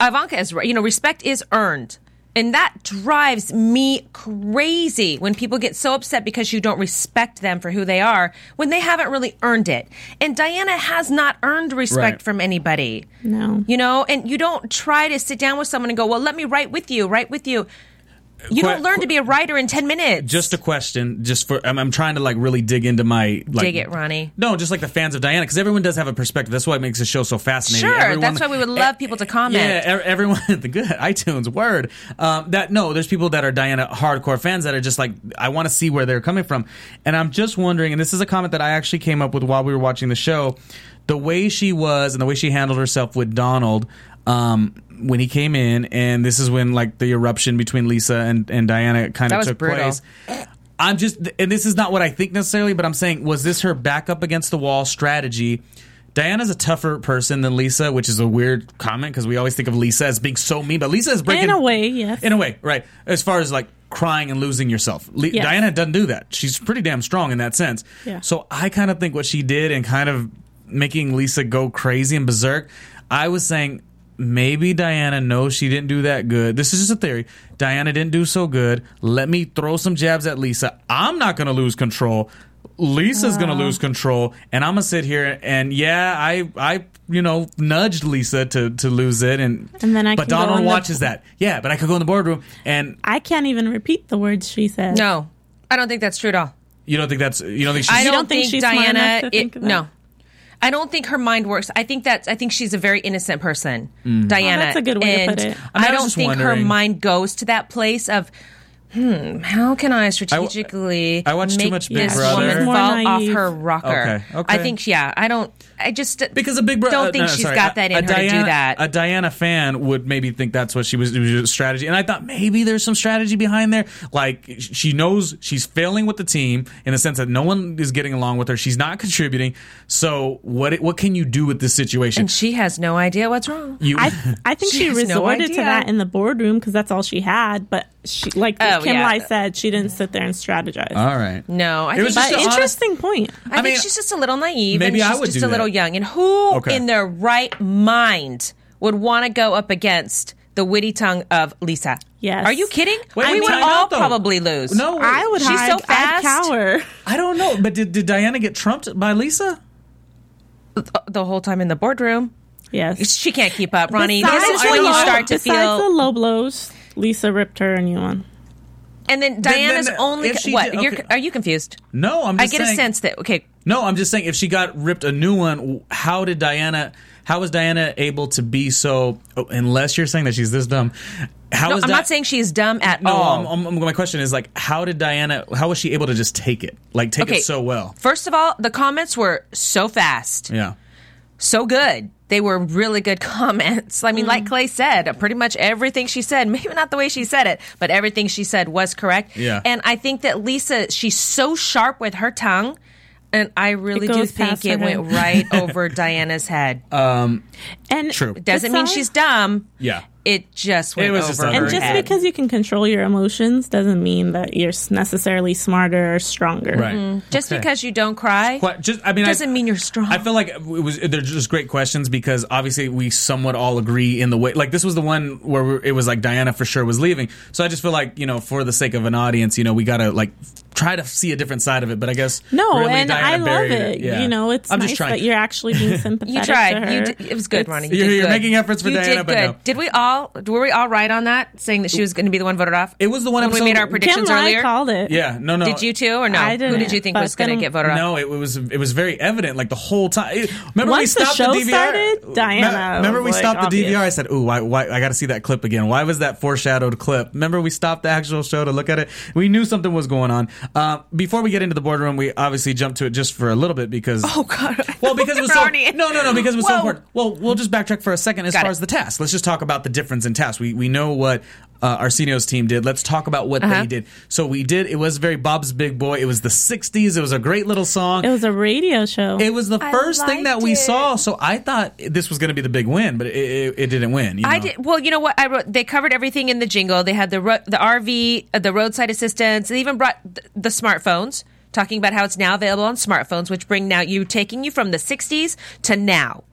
Ivanka is right. You know, respect is earned. And that drives me crazy when people get so upset because you don't respect them for who they are when they haven't really earned it. And Diana has not earned respect Right. from anybody. No. You know, and you don't try to sit down with someone and go, well, let me write with you, write with you. You don't learn to be a writer in 10 minutes. just a question, just for I'm, I'm trying to like really dig into my like, Dig it, Ronnie. No, just like the fans of Diana, because everyone does have a perspective. That's why it makes the show so fascinating. Sure, Everyone- that's why we would love people to comment. Yeah, e- everyone, the good iTunes word. Um, that no, there's people that are Diana hardcore fans that are just like, I want to see where they're coming from, and I'm just wondering. And this is a comment that I actually came up with while we were watching the show. The way she was and the way she handled herself with Donald. Um, when he came in, and this is when like the eruption between Lisa and, and Diana kind of took brutal. place. I'm just, and this is not what I think necessarily, but I'm saying, was this her back up against the wall strategy? Diana's a tougher person than Lisa, which is a weird comment because we always think of Lisa as being so mean, but Lisa is breaking In a way, yes. In a way, right? As far as like crying and losing yourself, Le- Yes. Diana doesn't do that. She's pretty damn strong in that sense. Yeah. So I kind of think what she did and kind of making Lisa go crazy and berserk. I was saying maybe Diana knows she didn't do that good. This is just a theory. Diana didn't do so good. Let me throw some jabs at Lisa. I'm not going to lose control. Lisa's going to lose control and I'm going to sit here and yeah, I I you know nudged Lisa to to lose it and And then I but Donald in the- watches that. Yeah, but I could go in the boardroom and I can't even repeat the words she said. No, I don't think that's true at all. you don't think that's you don't think she's I don't, don't think think, she's Diana. enough to it- think of that? no, I don't think her mind works. I think that's I think she's a very innocent person, mm. Diana. Oh, that's a good way to put it. I mean, I don't think her mind goes to that place of. Hmm, how can I strategically I watched too make much Big this Brother. woman fall naive. off her rocker? Okay, okay. I think, yeah, I don't. I just because a big brother don't think she's got that in her to do that. A Diana fan would maybe think that's what she was, it was a strategy, and I thought maybe there's some strategy behind there. Like she knows she's failing with the team in the sense that no one is getting along with her. She's not contributing. So what what can you do with this situation? and she has no idea what's wrong. you I, I think She she, has no resorted to that in the boardroom because that's all she had. But she, like Oh, Kim yeah. Lai said, she didn't sit there and strategize. all right. No, I It think was but just an honest- interesting point. I, I think mean, she's just a little naive. maybe and I would just do a little that. young. And who Okay. in their right mind would want to go up against the witty tongue of Lisa? Yes. Are you kidding? Wait, we wait, would all out, probably lose. No, wait. I would She's hide, so I'd fast. cower. I don't know, but did, did Diana get trumped by Lisa? the whole time in the boardroom. Yes. She can't keep up, Ronnie. Besides this is when know, you start to feel. the low blows, Lisa ripped her a new one. And then Diana's then only. if she What? did- You're, okay. are you confused? No, I'm. I get a saying- sense that okay. No, I'm just saying if she got ripped a new one, how did Diana? How was Diana able to be so? Oh, unless you're saying that she's this dumb, How No, I'm Di- not saying she's dumb at No, all. I'm, I'm- my question is like, how did Diana? How was she able to just take it? Like, take Okay. it so well? First of all, the comments were so fast, Yeah. so good. They were really good comments. I mean, like Clay said, pretty much everything she said, maybe not the way she said it, but everything she said was correct. Yeah. And I think that Lisa, she's so sharp with her tongue. And I really do think it her went right over Diana's head. Um, And True. Doesn't mean she's dumb. Yeah. It just went It was over just her over And just head. because you can control your emotions doesn't mean that you're necessarily smarter or stronger. Right. Mm-hmm. just Okay. because you don't cry Quite- just I mean, doesn't I, mean you're strong. I feel like it was they're just great questions because obviously we somewhat all agree in the way. Like this was the one where we- it was like Diana for sure was leaving. So I just feel like you know, for the sake of an audience, you know, we gotta like try to see a different side of it. But I guess No, really and Diana I love buried it. Yeah. You know, it's I'm nice just trying. that you're actually being sympathetic. you To tried. her. You did, it was good, It's- Ronnie. You You're- you're good. making efforts for you Diana, did but no. Did we all? Were we all right on that? Saying that she was going to be the one voted off. It was the one when we made our predictions Kimlai earlier. called it. Yeah, no, no. Did you too, or no? I Who didn't, did you think was going to get voted off? No, it was it was very evident like the whole time. It- remember we Once the stopped show DVR. started, Diana Remember we was, like, stopped the obvious. DVR. I said, "Ooh, why, why? I got to see that clip again. Why was that foreshadowed clip?" Remember we stopped the actual show to look at it. We knew something was going on. Uh, before we get into the boardroom, we obviously jumped to it just for a little bit because Oh God. well, because it was so Ronnie. no, no, no, because it was so important. Well, we'll just backtrack for a second as Got far it. as the task. Let's just talk about the difference in tasks. We we know what uh, Arsenio's team did. Let's talk about what Uh-huh. they did. So we did. It was very Bob's Big Boy. It was the '60s. It was a great little song. It was a radio show. It was the I first thing that we it. saw, so I thought this was going to be the big win, but it, it, it didn't win. you I did well. You know what? I wrote. They covered everything in the jingle. They had the ro- the RV, uh, the roadside assistance. They even brought th- the smartphones, talking about how it's now available on smartphones, which bring now you taking you from the '60s to now.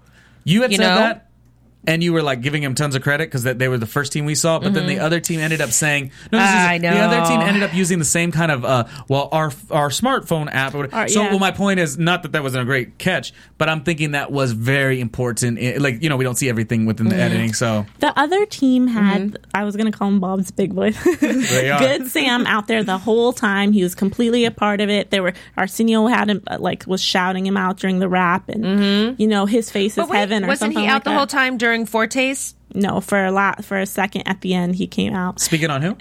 You had you said know? that, and you were like giving him tons of credit because they were the first team we saw. But then the other team ended up saying, "No, this is- Mm-hmm. I the other team ended up using the same kind of uh, well, our our smartphone app." Or whatever. Or- so, yeah. well, my point is not that that wasn't a great catch, but I'm thinking that was very important. in- like you know, we don't see everything within Mm-hmm. the editing, so the other team had, I was going to call him Bob's Big Boy. Good Sam out there the whole time. He was completely a part of it. There were Arsenio had him uh, like was shouting him out during the rap, and you know his face is wait, heaven or wasn't something he out like the that. whole time during Fortes? No, for a lot for a second at the end he came out. Speaking on who?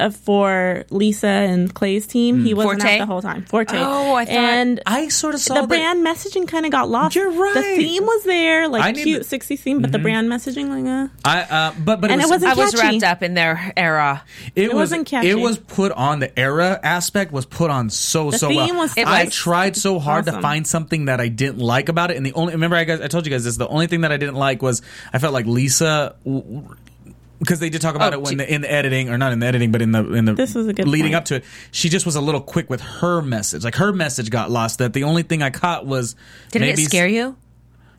Uh, for Lisa and Clay's team, he wasn't Forte? out the whole time. Forte. Oh, I thought- and I sort of saw the that- brand messaging kind of got lost. You're right. The theme was there, like need cute to- 60 theme, but the brand messaging, like, uh, I uh, but but And it it was, wasn't I was wrapped up in their era. It, It was wasn't catchy. It was put on the era aspect was put on so The so theme well. was- It I tried so hard to find something that I didn't like about it, and the only remember I guys I told you guys this. The only thing that I didn't like was I felt like Lisa. Because they did talk about Oh, it when gee. the, in the editing, or not in the editing, but in the in the This was a good leading point. up to it. She just was a little quick with her message. Like her message got lost. That the only thing I caught was Did maybe it scare you?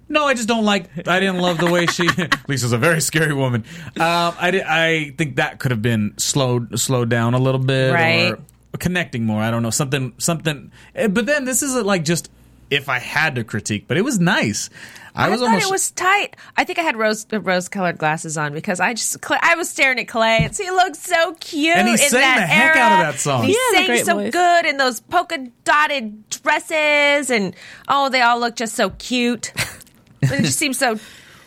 no, I just don't like. I didn't love the way she. Lisa's a very scary woman. Um, I did, I think that could have been slowed slowed down a little bit, Right. or connecting more. I don't know something something. eh, But then this isn't like just if I had to critique, but it was nice. I, I, was thought almost. it was tight. I think I had rose uh, rose colored glasses on because I just Clay, I was staring at Clay and he looked so cute. And he in sang that the heck era. out of that song. He He, has a sang great so voice. good in those polka dotted dresses and oh, they all look just so cute. it just seems so.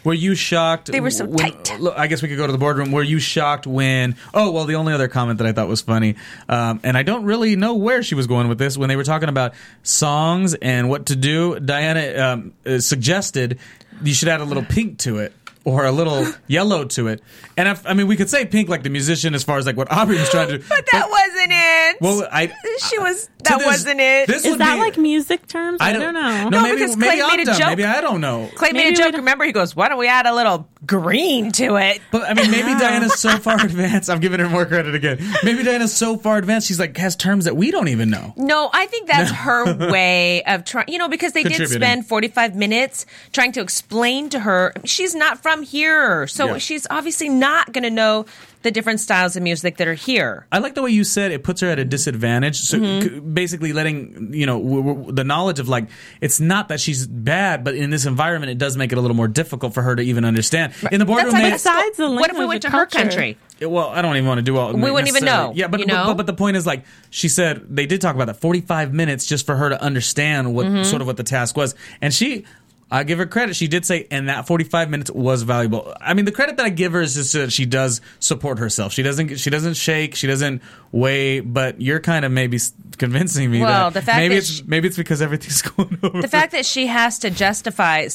Were you shocked? They were so when- tight. Look, I guess we could go to the boardroom. Were you shocked when? Oh well, the only other comment that I thought was funny, um, and I don't really know where she was going with this when they were talking about songs and what to do. Diana um, uh, suggested you should add a little pink to it. Or a little yellow to it, and if, I mean, we could say pink like the musician, as far as like what Aubrey was trying to do. But that wasn't it. Well, I- she was to that this- wasn't it. This Is that be- like music terms? I, don't, know. No, No, maybe, because maybe Clay I'm made a dumb. joke. Maybe I don't know. Clay made a joke. Remember, he goes, "Why don't we add a little green to it?" But I mean, maybe Diana's so far advanced. I'm giving her more credit again. Maybe Diana's so far advanced. She's like has terms that we don't even know. No, I think that's her way of trying, you know, because they did spend 45 minutes trying to explain to her. She's not from here. So Yeah. she's obviously not going to know the different styles of music that are here. I like the way you said it puts her at a disadvantage. So Mm-hmm. c- basically, letting you know w- w- the knowledge of like it's not that she's bad, but in this environment, it does make it a little more difficult for her to even understand. In the boardroom, That's they, like Besides the what if we language, went to the her culture. country? well, I don't even want to do all. We wouldn't even know, Yeah, but, you but- know? but but the point is like she said they did talk about that forty five minutes just for her to understand what Mm-hmm. sort of what the task was, and she. I give her credit. She did say, and that 45 minutes was valuable. I mean, the credit that I give her is just that she does support herself. She doesn't, she doesn't shake. She doesn't weigh, but you're kind of maybe convincing me Well, that the fact maybe that it's, she- maybe it's because everything's going over. The fact that she has to justify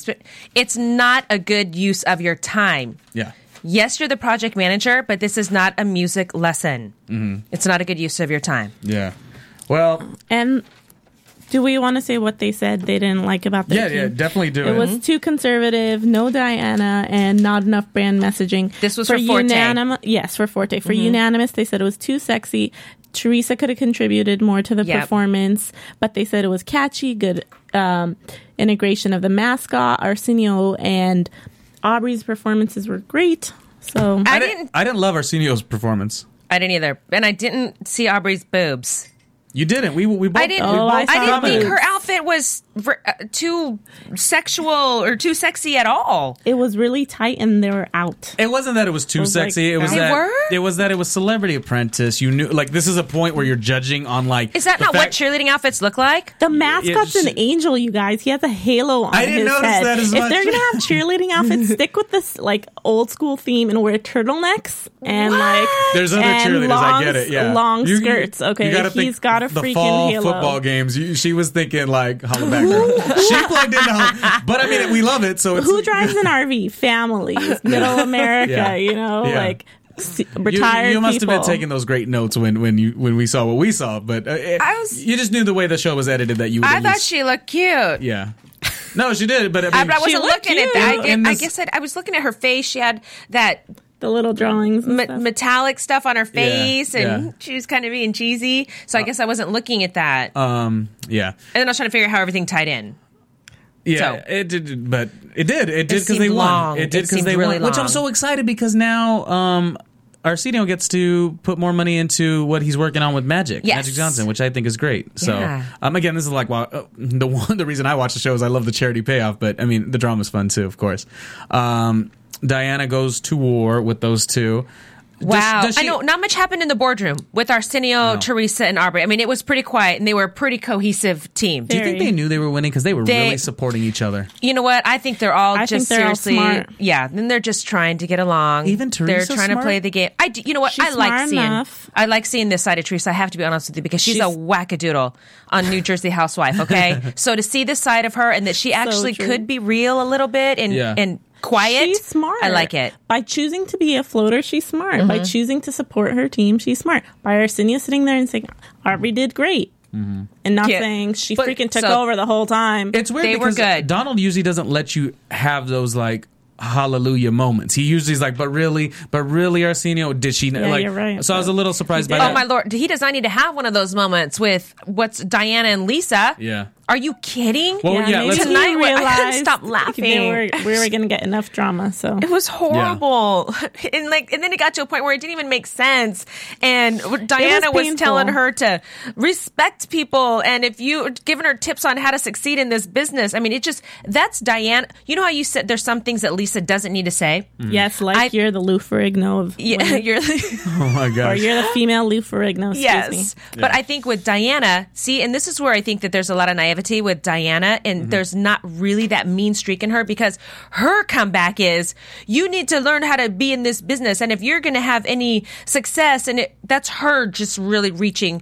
it's not a good use of your time. yeah. Yes, you're the project manager, but this is not a music lesson. Mm-hmm. It's not a good use of your time. Yeah. Well, And do we want to say what they said they didn't like about the yeah, team? yeah, definitely do It was too conservative, no Diana, and not enough brand messaging. This was for Forte. Mm-hmm. unanimous. Yes, for Forte. For unanimous, they said it was too sexy. Teresa could have contributed more to the Yep. performance, but they said it was catchy, good um, integration of the mascot. Arsenio and Aubrey's performances were great. So I, I didn't. didn't, I didn't love Arsenio's performance. I didn't either, and I didn't see Aubrey's boobs. You didn't. We we both. I didn't. Oh, both I I didn't think her outfit was ver- uh, too sexual or too sexy at all. it was really tight, and they were out. It wasn't that it was too was like- sexy. it was They that were? it was that it was Celebrity Apprentice. You knew like this is a point where you're judging on like. Is that not fact- what cheerleading outfits look like? The mascot's she- an angel, you guys. He has a halo on I didn't his notice head. that as if they're gonna have cheerleading outfits, stick with this like old school theme and wear turtlenecks and like There's other and cheerleaders. long, I get it. Yeah, long You- skirts. Okay, you gotta he's think got a the freaking fall halo. football games. You, she was thinking like hollaback girl. she plugged into, Holla- but I mean we love it. So it's, Who drives an RV? Families, Middle America. Yeah. You know, Yeah. like s- You, retired you must people. have been taking those great notes when when you when we saw what we saw. But uh, it- I was- you just knew the way the show was edited that you. Would I at thought least- she looked cute. Yeah. No, she did. But I I, mean, but I wasn't looked looking at that. I, In I guess I, I was looking at her face. She had that the little drawings. And me- stuff. metallic stuff on her face, and yeah. she was kind of being cheesy. So I guess I wasn't looking at that. um, yeah. and then I was trying to figure out how everything tied in. Yeah, So- it did, but it did. It did because seemed they won. It did because they really won. Which I'm so excited because now um, Arsenio gets to put more money into what he's working on with Magic, Yes. Magic Johnson, which I think is great. So, Yeah. um, again, this is like well, uh, the one the reason I watch the show is I love the charity payoff, but I mean the drama's fun too, of course. Um, Diana goes to war with those two. Wow. does I she- know not much happened in the boardroom with Arsenio, No. Teresa, and Aubrey. I mean, it was pretty quiet and they were a pretty cohesive team. Do you think they knew they were winning because they were They- really supporting each other? You know what? I think they're all I just think they're all seriously, smart. yeah. Then they're just trying to get along. Even Teresa. they're trying smart? to play the game. I, do- you know what? She's I like smart seeing. enough. I like seeing this side of Teresa. I have to be honest with you because she's, a She's- wackadoodle on New Jersey Housewife. Okay, so to see this side of her and that she actually true. could be real a little bit and Yeah. and quiet. She's smart. I like it. By choosing to be a floater, she's smart. By mm-hmm. choosing to support her team, she's smart. By Arsenio sitting there and saying, Aubrey did great. Mm-hmm. And not Yeah. saying she But- freaking took so- over the whole time. It's weird They were because good. Donald usually doesn't let you have those like hallelujah moments. He usually is like, but really, but really, Arsenio, did she? Yeah, like, you're right. So I was a little surprised by did. that. Oh my lord, he does not need to have one of those moments with what's Diana and Lisa. Yeah. Are you kidding? Well, yeah, maybe Tonight, when- I couldn't realized stop they laughing. were- we were going to get enough drama. So It was horrible, and like, and then it got to a point where it didn't even make sense. And Diana was, painful. telling her to respect people, and if you giving her tips on how to succeed in this business, I mean, it just that's Diana. You know how you said there's some things that Lisa doesn't need to say. Mm-hmm. yes, like I- you're the Lou Ferrigno of Yeah, women. you're. oh my or gosh. you're the female Lou Ferrigno. Excuse Yes. me. But I think with Diana, see, and this is where I think that there's a lot of naivety with Diana, and mm-hmm. there's not really that mean streak in her because her comeback is you need to learn how to be in this business. And if you're going to have any success, and it, that's her just really reaching.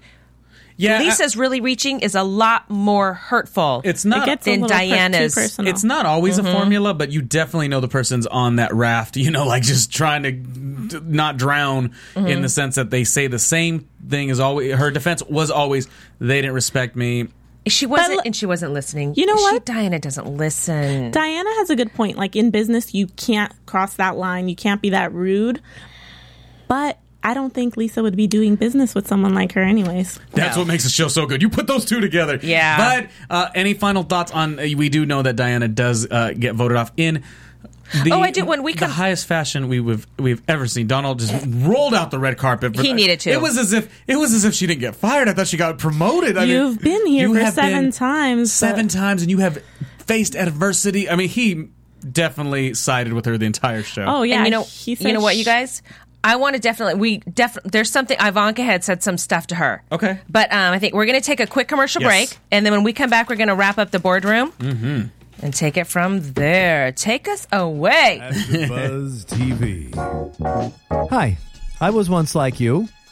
Yeah, I- Lisa's really reaching is a lot more hurtful. it's It not. gets a Than per- too Diana's- it's not always a mm-hmm. formula, but you definitely know the person's on that raft, you know, like just trying to not drown mm-hmm. in the sense that they say the same thing as always. Her defense was always, they didn't respect me. she wasn't, l- and she wasn't listening. You know She- what? Diana doesn't listen. Diana has a good point. Like in business, you can't cross that line. You can't be that rude. But I don't think Lisa would be doing business with someone like her, anyways. That's No. what makes the show so good. You put those two together. Yeah. But uh, any final thoughts on? Uh, we do know that Diana does uh, get voted off in. The, Oh, I do. When we the come- highest fashion we've we've ever seen, Donald just rolled out the red carpet. For He needed to. It was as if it was as if she didn't get fired. I thought she got promoted. I mean, You've been here you for seven times. seven but- times, and you have faced adversity. I mean, he definitely sided with her the entire show. Oh yeah, and you know, he said you know what, you guys. I want to definitely. We definitely. There's something. Ivanka had said some stuff to her. Okay. But um, I think we're going to take a quick commercial Yes. break, and then when we come back, we're going to wrap up the boardroom. Mm-hmm. and take it from there. Take us away. AfterBuzz TV. Hi, I was once like you,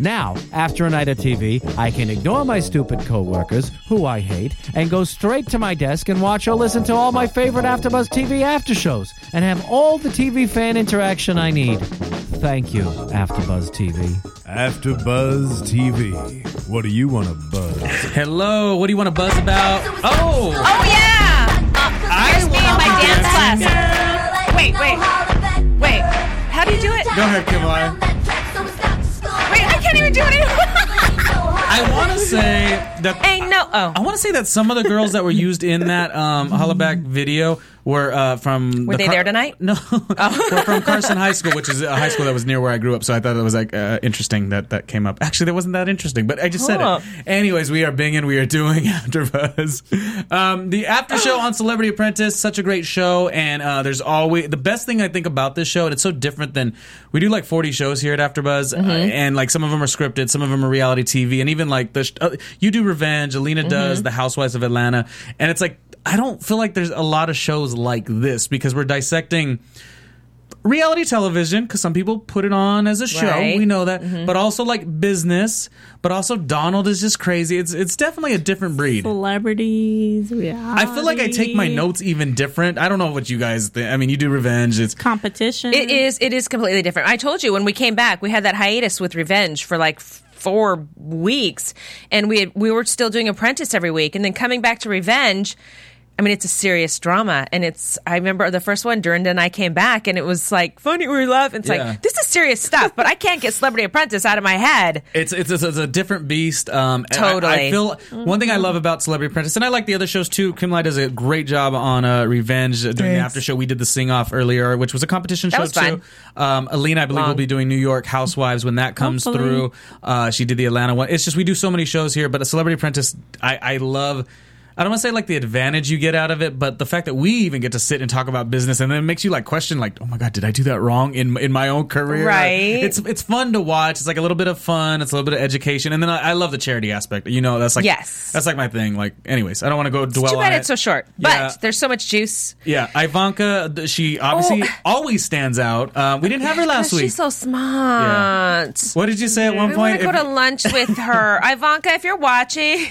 Now, after a night of TV, I can ignore my stupid coworkers, who I hate, and go straight to my desk and watch or listen to all my favorite AfterBuzz TV after shows, and have all the TV fan interaction I need. Thank you, AfterBuzz TV. AfterBuzz TV. What do you want to buzz? Hello, what do you want to buzz about? Oh, Oh yeah! Here's me in my dance class. Wait, wait, wait. How do you do it? go ahead, Kimaya. I can't even do it. I want to say that Ain't no. I Oh, want to say that some of the girls that were used in that um, Hollaback video were uh, from. Were the they there tonight? Oh. we're from Carson High School, which is a high school that was near where I grew up. So I thought it was like uh, interesting that that came up. Actually, that wasn't that interesting, but I just said it. Anyways, we are binging. We are doing AfterBuzz. Um, the after show on Celebrity Apprentice, such a great show, and uh, there's always the best thing I think about this show, and it's so different than we do like 40 shows here at AfterBuzz, uh, and like some of them are scripted, some of them are reality TV, and even like the sh- uh, you do Revenge, Alina does The Housewives of Atlanta, and it's like I don't feel like there's a lot of shows like this because we're dissecting reality television because some people put it on as a show. Right. We know that, mm-hmm. but also like business. But also Donald is just crazy. It's it's definitely a different breed. Celebrities, yeah. I feel like I take my notes even different. I don't know what you guys think. I mean, you do Revenge. It's Competition. it is. It is completely different. I told you when we came back, we had that hiatus with Revenge for like four weeks, and we had, we were still doing Apprentice every week, and then coming back to Revenge. I mean, it's a serious drama, and it's. I remember the first one. Dorinda and I came back, and it was like funny. We laugh. It's Yeah. like this is serious stuff, but I can't get Celebrity Apprentice out of my head. It's it's, it's, a different beast. Um, and I- I, Totally. feel one thing I love about Celebrity Apprentice, and I like the other shows too. Kimlai does a great job on uh, Revenge uh, during the after show. We did the sing off earlier, which was a competition show was fun. too. Um, Alina, I believe, Long. will be doing New York Housewives when that comes Hopefully. through. Uh, she did the Atlanta one. It's just we do so many shows here, but a Celebrity Apprentice, I, I love. I don't want to say like the advantage you get out of it, but the fact that we even get to sit and talk about business, and then it makes you like question, like, oh my god, did I do that wrong in in my own career? Right. It's it's fun to watch. It's like a little bit of fun. It's a little bit of education, and then I, I love the charity aspect. You know, that's like Yes. that's like my thing. Like, anyways, I don't want to go dwell Too on bad it. it's so short, but Yeah. there's so much juice. Yeah, Ivanka, she obviously Oh. always stands out. Uh, we didn't have her last week. She's so smart. what did you say at one We want point? to go to lunch with her, Ivanka. If you're watching,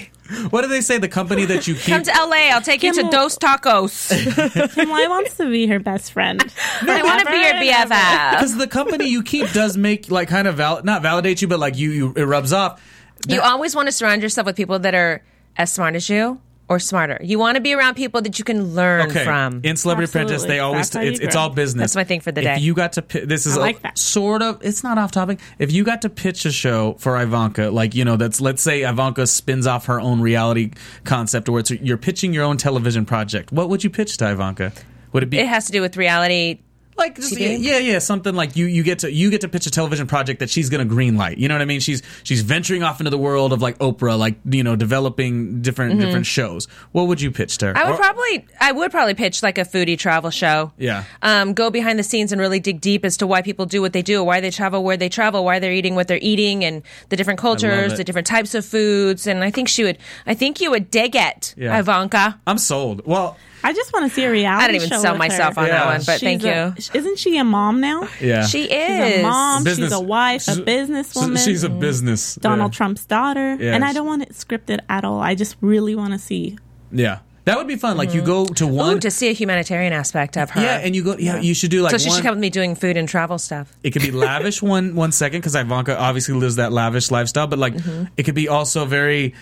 what do they say? The company that you keep. come to LA. I'll take you to Kim- Dos Tacos. Kimlai wants to be her best friend. I want to be your BFF. because the company you keep does make like kind of val- not validate you, but like you, you it rubs off. You always want to surround yourself with people that are as smart as you or smarter. You want to be around people that you can learn Okay, from. in Celebrity Apprentice, they always That's how it's, it's all business. That's my thing for the if day. you got to pi- this is I a- like that. sort of it's not off topic. If you got to pitch a show for Ivanka, like you know, that's let's say Ivanka spins off her own reality concept, or it's you're pitching your own television project. What would you pitch to Ivanka? Would it be it has to do with reality. Like just, yeah, yeah, something like you you get to you get to pitch a television project that she's going to green light. You know what I mean? She's she's venturing off into the world of like Oprah, like you know, developing different different shows. What would you pitch to her? Mm-hmm. I would Or- probably, I would probably pitch like a foodie travel show. Yeah. Um, go behind the scenes and really dig deep as to why people do what they do, why they travel where they travel, why they're eating what they're eating, and the different cultures, the different types of foods. And I think she would, I think you would dig it, Yeah. Ivanka. I'm sold. Well, I just want to see a reality. I didn't even show sell myself her. on Yeah. that one, but She's thank a- you. Isn't she a mom now? yeah, She She's is. a mom. Business- She's a wife. she's a a- businesswoman. She's a business. Donald yeah. Trump's daughter. Yes. And I don't want it scripted at all. I just really want to see. Yeah, that would be fun. Like you go to one. Ooh, to see a humanitarian aspect of her. yeah, and you go. Yeah, you should do like. so she one, should come with me doing food and travel stuff. It could be lavish one one second because Ivanka obviously lives that lavish lifestyle, but like Mm-hmm. it could be also very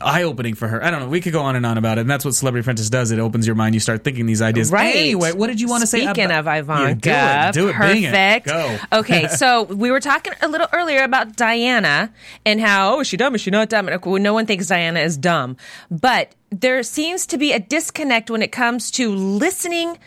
eye opening for her. I don't know. We could go on and on about it, and that's what Celebrity Apprentice does. It opens your mind. You start thinking these ideas. Right. Anyway, what did you want to say? Speaking about- of Ivanka, Yeah, do it. Do it. Bing it. perfect. Go. okay, so we were talking a little earlier about Diana and how oh, is she dumb? Is she not dumb? No one thinks Diana is dumb, but there seems to be a disconnect when it comes to listening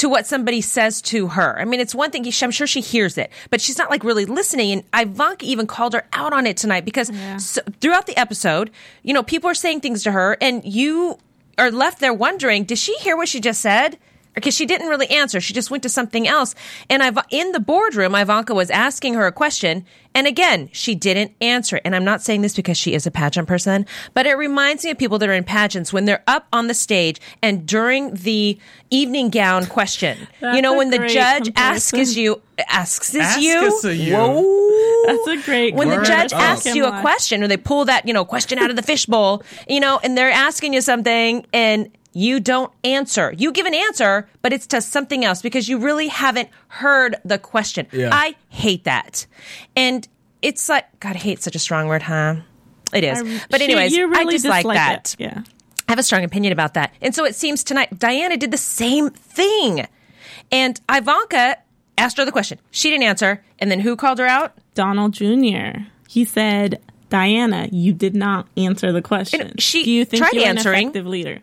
to what somebody says to her. I mean, it's one thing, I'm sure she hears it, but she's not like really listening. And Ivanka even called her out on it tonight because so, throughout the episode, you know, people are saying things to her and you are left there wondering, did she hear what she just said? Because she didn't really answer. She just went to something else. And I've in the boardroom, Ivanka was asking her a question. And again, she didn't answer. it. And I'm not saying this because she is a pageant person, but it reminds me of people that are in pageants when they're up on the stage and during the evening gown question. you know, when the judge comparison. asks you, asks is Asks you. us you. Whoa. That's a great When the judge Oh. asks you a question or they pull that, you know, question out of the fishbowl, you know, and they're asking you something and you don't answer. You give an answer, but it's to something else because you really haven't heard the question. Yeah. I hate that. And it's like, God, hate such a strong word, huh? It is. I- but anyways, really I dislike dislike that. it. Yeah. I have a strong opinion about that. And so it seems tonight Diana did the same thing. And Ivanka asked her the question. She didn't answer. And then who called her out? Donald Jr. He said, Diana, you did not answer the question. And she Do you think tried you're answering. an effective leader?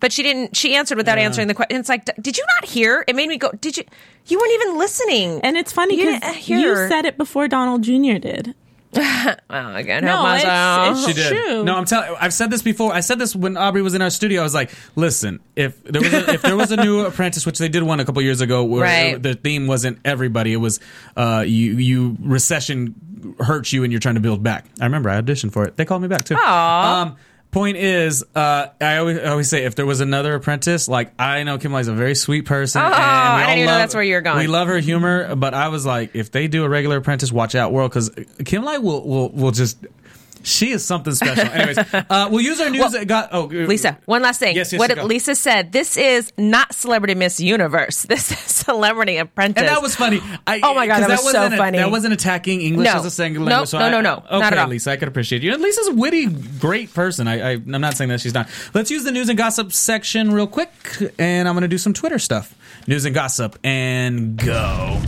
But she didn't. She answered without answering the question. It's like, did you not hear? It made me go. Did you? You weren't even listening. And it's funny because didn't you, said it before Donald Jr. did. oh, I can't No, help myself. it's- She did. True. No, I'm telling. I've said this before. I said this when Aubrey was in our studio. I was like, "Listen, if there was a, if there was a new Apprentice, which they did one a couple years ago, where Right. the theme wasn't everybody, it was uh, you you recession hurts you and you're trying to build back. I remember I auditioned for it. They called me back too. Um, point is, uh, I always, I always say if there was another Apprentice, like I know Kimlai's a very sweet person. and we Oh, I all didn't even know that's where you're going. We love her humor, but I was like, if they do a regular Apprentice, watch out, world, because Kim Lai will will will just. She is something special. Anyways, uh, we'll use our news. that got oh, uh, Lisa, one last thing. Yes, yes, what go. Lisa said. This is not Celebrity Miss Universe. This is Celebrity Apprentice. And that was funny. I, Oh my God, 'cause that was so wasn't a- funny. that wasn't attacking English No. as a second Nope. language. so No, I- no, no. Okay, Not at all. Lisa, I could appreciate you. And Lisa's a witty, great person. I, I, I'm not saying that she's not. Let's use the news and gossip section real quick, and I'm going to do some Twitter stuff. News and gossip, and go.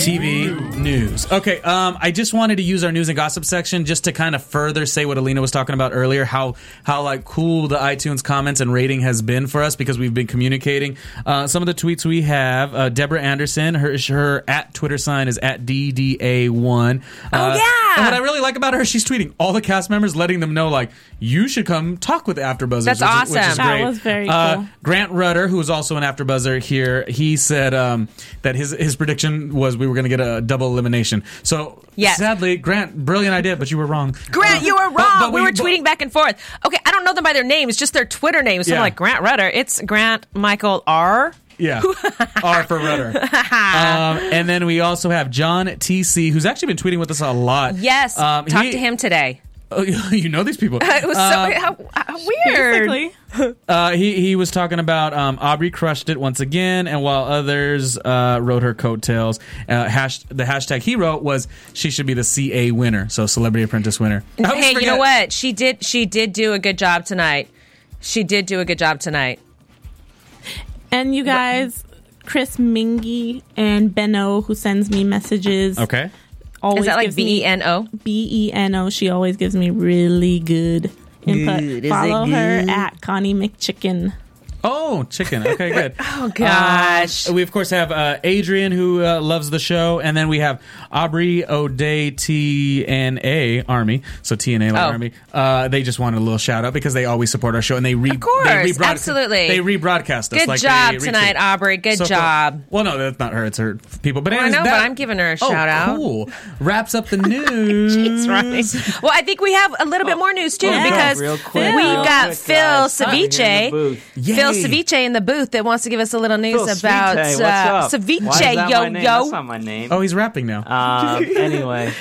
TV news. Okay, um, I just wanted to use our news and gossip section just to kind of further say what Alina was talking about earlier. How how like cool the iTunes comments and rating has been for us because we've been communicating. Uh, some of the tweets we have: uh, Deborah Anderson, her her at Twitter sign is at DDA1. Oh, Uh, yeah. And what I really like about her, she's tweeting all the cast members, letting them know like you should come talk with AfterBuzzers. That's which is- which is awesome. That great. was very Uh, cool. Grant Rudder, who is also an AfterBuzzer here, he said um, that his his prediction was we were going to get a double elimination. So Yes. sadly, Grant, brilliant idea, but you were wrong. Grant, Uh, you were wrong. but- but we, were but- tweeting back and forth. Okay, I don't know them by their names, just their Twitter names. So Yeah. I'm like Grant Rudder. It's Grant Michael R. Yeah, R for Rudder. um, and then we also have John TC, who's actually been tweeting with us a lot. Yes, Um, to him today. Oh, you know these people. It was so Uh, how, how weird. Basically. Uh, he he was talking about um, Aubrey crushed it once again, and while others uh, wrote her coattails, uh, hash, the hashtag he wrote was she should be the CA winner, so Celebrity Apprentice winner. I always Hey, you know what? She did. She did do a good job tonight. She did do a good job tonight. And you guys, Chris Mingy and Benno, who sends me messages. Okay. Always Is that like B E N O? B E N O. She always gives me really good input. Good. Follow her at Connie McChicken. Oh, chicken. Okay, good. Oh gosh. Uh, we of course have uh, Adrian who uh, loves the show, and then we have Aubrey O'Day TNA Army. So TNA like Oh. Army. Uh, they just wanted a little shout out because they always support our show, and they re Of course, they rebroad- absolutely. they rebroadcast us. Good like job they retweet. tonight, Aubrey. Good So cool. job. Well, no, that's not her. It's her people. But I anyways, know, that- but I'm giving her a Oh, shout out. Cool. Wraps up the news. Jeez, Ronnie. Well, I think we have a little bit more news too Yeah. because Real quick, we've real got quick, Phil guys. We're here in the Ceviche. booth. Phil Yay. Ceviche in the booth that wants to give us a little news Phil about Ceviche, what's uh, up? ceviche. Why is that yo my name? yo. That's not my name. Oh, he's rapping now. Um, anyway,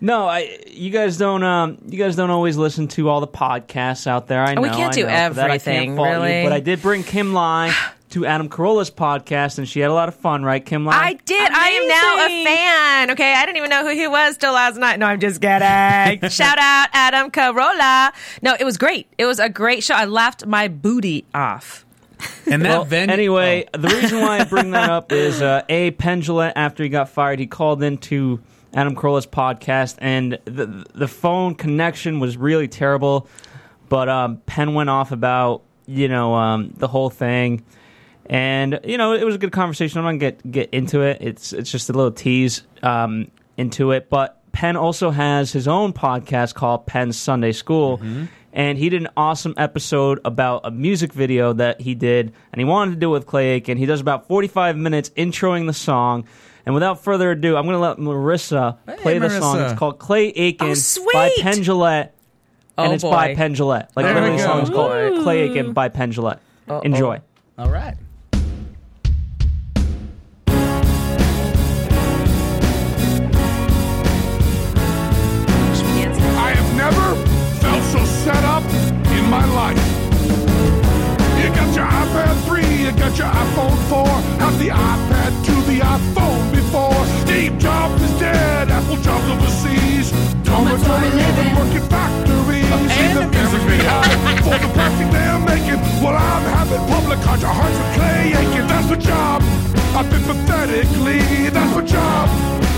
no, I. You guys don't. Um, you guys don't always listen to all the podcasts out there. I know. We can't I do know. For that, I everything, can't fault you, really. but I did bring Kimlai to Adam Carolla's podcast, and she had a lot of fun, right, Kim? Lai? I did. I am now a fan. Okay, I didn't even know who he was till last night. No, I'm just kidding. Shout out Adam Carolla. No, it was great. It was a great show. I laughed my booty off. And that Well, venue. anyway, the reason why I bring that up is uh, a Jillette, after he got fired, he called into Adam Carolla's podcast, and the the phone connection was really terrible. But um, Penn went off about you know um, the whole thing, and you know it was a good conversation. I'm not gonna get get into it. It's it's just a little tease um, into it. But Penn also has his own podcast called Penn Sunday School. And he did an awesome episode about a music video that he did, and he wanted to do it with Clay Aiken. He does about 45 minutes introing the song. And without further ado, I'm going to let Marissa play the song. It's called Clay Aiken Oh, sweet. by Penn Jillette, and Oh, it's by boy. Penn Jillette. Like There the we name of the song is called Clay Aiken by Penn Jillette. Enjoy. All right. I have never felt so set up in my life. You got your iPad 3, you got your iPhone 4, have the iPad to the iPhone before. Steve Jobs is dead, Apple jobs overseas.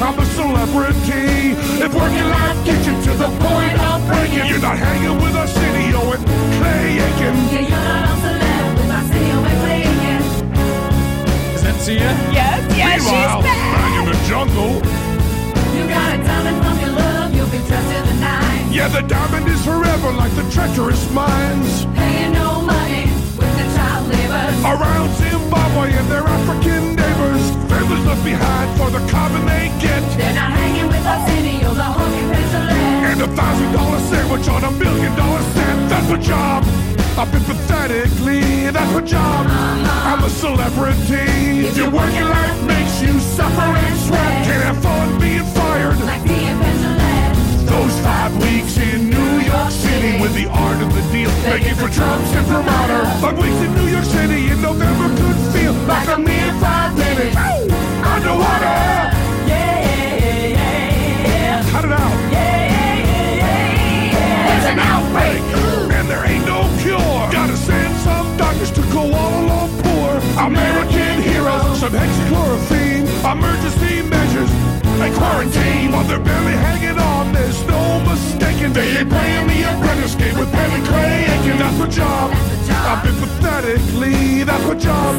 I'm a celebrity. If working life gets you to the point of breaking, you're not hanging with Arsenio and Clay Aiken. Is that Sia? Yes, yes, Meanwhile, she's back. back in the jungle, You got a diamond from your love, you'll be dressed in the night. yeah, the diamond is forever like the treacherous mines. Around Zimbabwe and their African neighbors, families left behind for the carbon they get. They're not hanging with us any of the honky pencil And a thousand dollar sandwich on a million dollar set. That's a job. I've been pathetically. That's a job. Uh-huh. I'm a celebrity. If Your working life makes you suffer and sweat. Can't have fun being fired. Those five weeks in New York City with the art of the deal, making for Trump's imprimatur. Five weeks in New York City in November could feel like a mere five minutes underwater. Yeah, yeah, yeah, Cut it out. It's an outbreak, and there ain't no cure. Gotta send some doctors to. American heroes, some hexachlorophene, emergency measures, and quarantine. While they're barely hanging on, there's no mistaking. They ain't playing the apprentice game with Penn and Clay Aiken. That's my job. I've been pathetically, that's my job.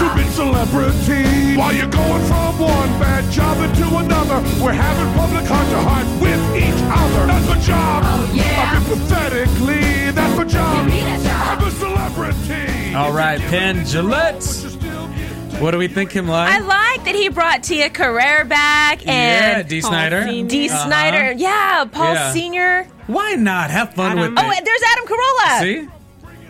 To be celebrity. While you're going from one bad job into another, we're having public heart to heart with each other. That's my job. I've been pathetically, that's my job. I'm a celebrity. All right, If Penn give What do we think, him like? I like that he brought Tia Carrere back and yeah, and D. Paul Snider. D. Uh-huh. Snider. Yeah, Paul Yeah. Senior. Why not? Have fun with Oh, it. and there's Adam Carolla. See?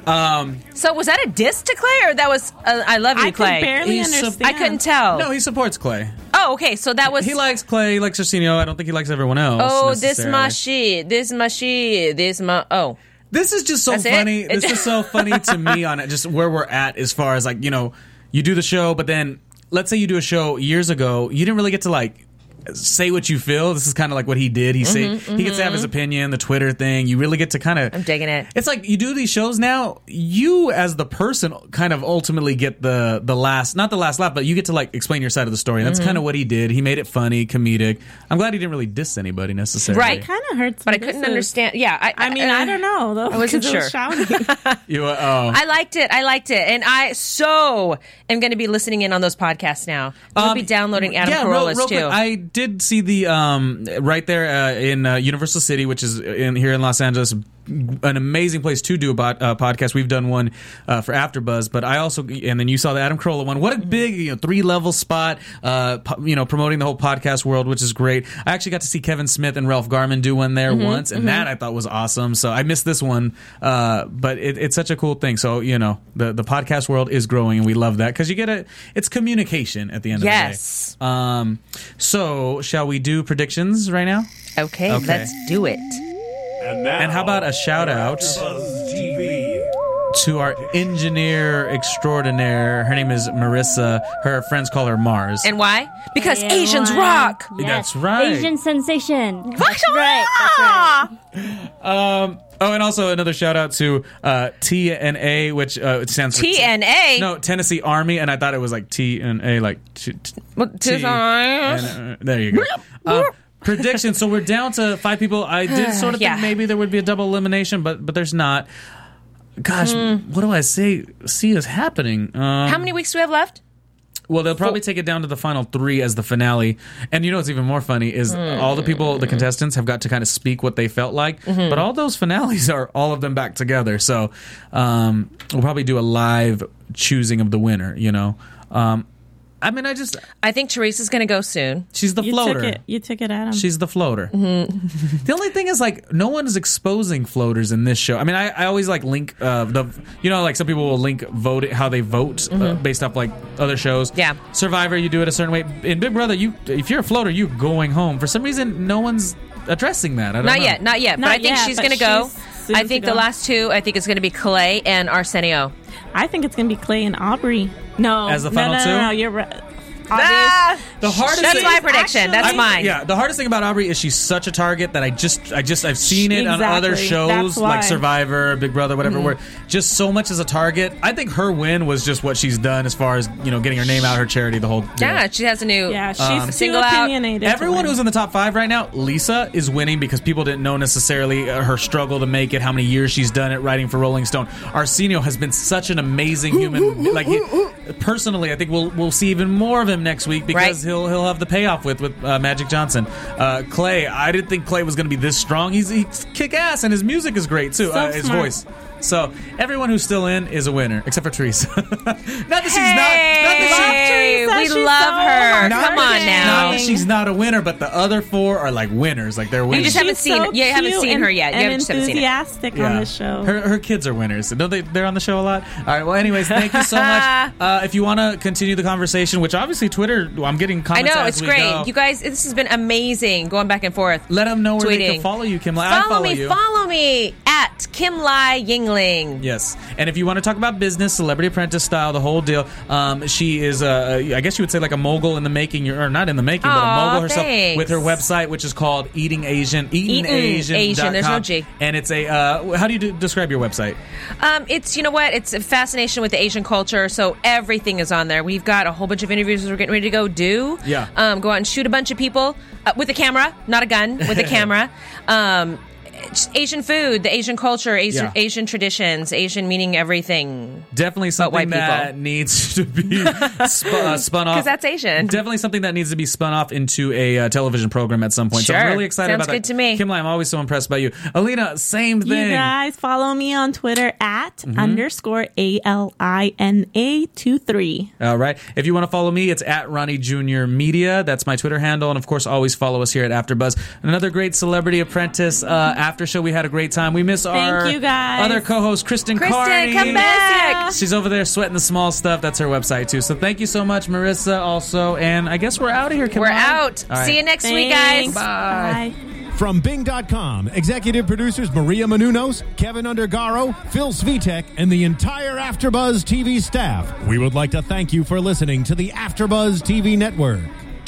Um, So was that a diss to Clay, or that was uh, I love you, I could Clay? barely He's so- understand. I couldn't tell. no, he supports Clay. oh, okay. So that was. He likes Clay, he likes Arsenio. I don't think he likes everyone else. oh, this necessarily. my shit. This my shit. This my. Oh. This is just so That's it? funny. This is so funny to me on it, just where we're at as far as like you know, you do the show, but then let's say you do a show years ago, you didn't really get to like say what you feel. This is kind of like what he did. He say he gets to have his opinion, the Twitter thing. You really get to kind of. Mm-hmm, I'm digging it. It's like you do these shows now. You as the person kind of ultimately get the the last, not the last laugh, but you get to like explain your side of the story. And Mm-hmm. that's kind of what he did. He made it funny, comedic. I'm glad he didn't really diss anybody necessarily. Right. Kind of hurts. But. I couldn't is- understand. Yeah. I, I mean, I don't know though. I wasn't 'cause it was sure. You uh, oh. I liked it. I liked it, and I so am going to be listening in on those podcasts now. I'll Um, be downloading Adam yeah, real- real too. quick, I did see the um, right there uh, in uh, Universal City, which is in here in Los Angeles. An amazing place to do a bot, uh, podcast. We've done one uh, for AfterBuzz, but I also and then you saw the Adam Carolla one. What a big you know three level spot. Uh, po- you know promoting the whole podcast world, which is great. I actually got to see Kevin Smith and Ralph Garman do one there once, and that I thought was awesome. So I missed this one, uh, but it, it's such a cool thing. So you know the the podcast world is growing, and we love that because you get a it's communication at the end Yes. of the day. Um, so shall we do predictions right now? okay, Okay. let's do it. And how about a shout out? to our engineer extraordinaire. Her name is Marissa. Her friends call her Mars. And why? Because Yeah, Asians why? rock. Yes. That's right. Asian sensation. That's right. That's right. Um, oh, and also another shout out to uh, TNA, which uh, it stands for TNA? No, Tennessee Army, and I thought it was like TNA, like t- t- What, T- tis- and, uh, there you go. Uh, prediction. So we're down to five people. I did sort of Yeah. think maybe there would be a double elimination, but but there's not. Gosh, what do I say? See is happening. Um, How many weeks do we have left? well, they'll probably take it down to the final three as the finale. And you know what's even more funny is all the people, the contestants, have got to kind of speak what they felt like. But all those finales are all of them back together. So um, we'll probably do a live choosing of the winner. You know, um, I mean, I just I think Teresa's going to go soon. she's the You floater. took it. You took it at him. She's the floater. Mm-hmm. the only thing is, like, no one is exposing floaters in this show. I mean, I, I always like link uh, the, you know, like some people will link vote how they vote uh, based off like other shows. Mm-hmm. Yeah. Survivor, you do it a certain way. In Big Brother, you if you're a floater, you going home. For some reason, no one's addressing that. I don't Not know. yet, not yet. but I think yet, she's going to go. I to think go. the last two. I think it's going to be Clay and Arsenio. I think it's gonna be Clay and Aubrey. No, As the no, no, two? No, no, you're right. Ah! The hardest That's thing- my prediction. That's actually- mine. Yeah, the hardest thing about Aubrey is she's such a target that I just, I just, I've seen it on other shows like Survivor, Big Brother, whatever, Mm-hmm. where just so much as a target. I think her win was just what she's done as far as you know getting her name out, her charity, the whole. Deal. Yeah, she has a new. Yeah, she's Um, too Single out. opinionated. to Everyone who's in the top five right now, Lisa is winning because people didn't know necessarily uh, her struggle to make it, how many years she's done it writing for Rolling Stone. Arsenio has been such an amazing human. like he, personally, I think we'll we'll see even more of him next week because Right. he'll he'll have the payoff with with uh, Magic Johnson. Uh, Clay, I didn't think Clay was going to be this strong. He's he's kick ass and his music is great too. So uh, his voice. So everyone who's still in is a winner, except for Teresa. not that she's not. Not that she, Hey, Teresa. we She's love so her. not Come on now. not- she's not a winner, but the other four are like winners. Like they're winners. You winners. just haven't She's seen so her. You haven't seen and- her yet. You and haven't- just haven't seen it. enthusiastic on this show. Her, her kids are winners. Don't they? They're on the show a lot. All right. Well, anyways, thank you so much. Uh, if you want to continue the conversation, which obviously Twitter, I'm getting comments. I know as it's we great. go. You guys, this has been amazing going back and forth. Let them know where they can follow you, Kim. Follow, I follow me. you. Follow me at Kimlai Yingling. Yes, and if you want to talk about business, Celebrity Apprentice style, the whole deal, um, she is, uh, I guess you would say, like a mogul in the making, or not in the making, but a mogul herself thanks. with her website, which is called Eating Asian, Eating Asian, Asian, there's no G. and it's a. Uh, how do you do, describe your website? Um, it's you know what? It's a fascination with the Asian culture. So everything is on there. We've got a whole bunch of interviews we're getting ready to go do. Yeah. Um, go out and shoot a bunch of people uh, with a camera, not a gun, with a camera. It's Asian food, the Asian culture, Asian, Yeah. Asian traditions, Asian meaning everything. Definitely something white that people. needs to be sp- uh, spun off. 'Cause that's Asian. Definitely something that needs to be spun off into a uh, television program at some point. So I'm really excited Sounds about good that. to me. Kimlai, I'm always so impressed by you. Alina, same thing. You guys follow me on Twitter at Mm-hmm. underscore A L I N A two three. All right. If you want to follow me, it's at Ronnie Junior Media. That's my Twitter handle, and of course, always follow us here at AfterBuzz. Another great Celebrity Apprentice uh, after show. We had a great time. We miss our you, guys. other co-host, Kristen. Kristen, Carney. come back. She's over there sweating the small stuff. That's her website too. So thank you so much, Marissa. Also, and I guess we're out of here. Kim We're Lai. out. All right. See you next week, guys. Bye. Bye. From Bing.com, executive producers Maria Menounos, Kevin Undergaro, Phil Svitek, and the entire Afterbuzz TV staff. We would like to thank you for listening to the Afterbuzz TV network.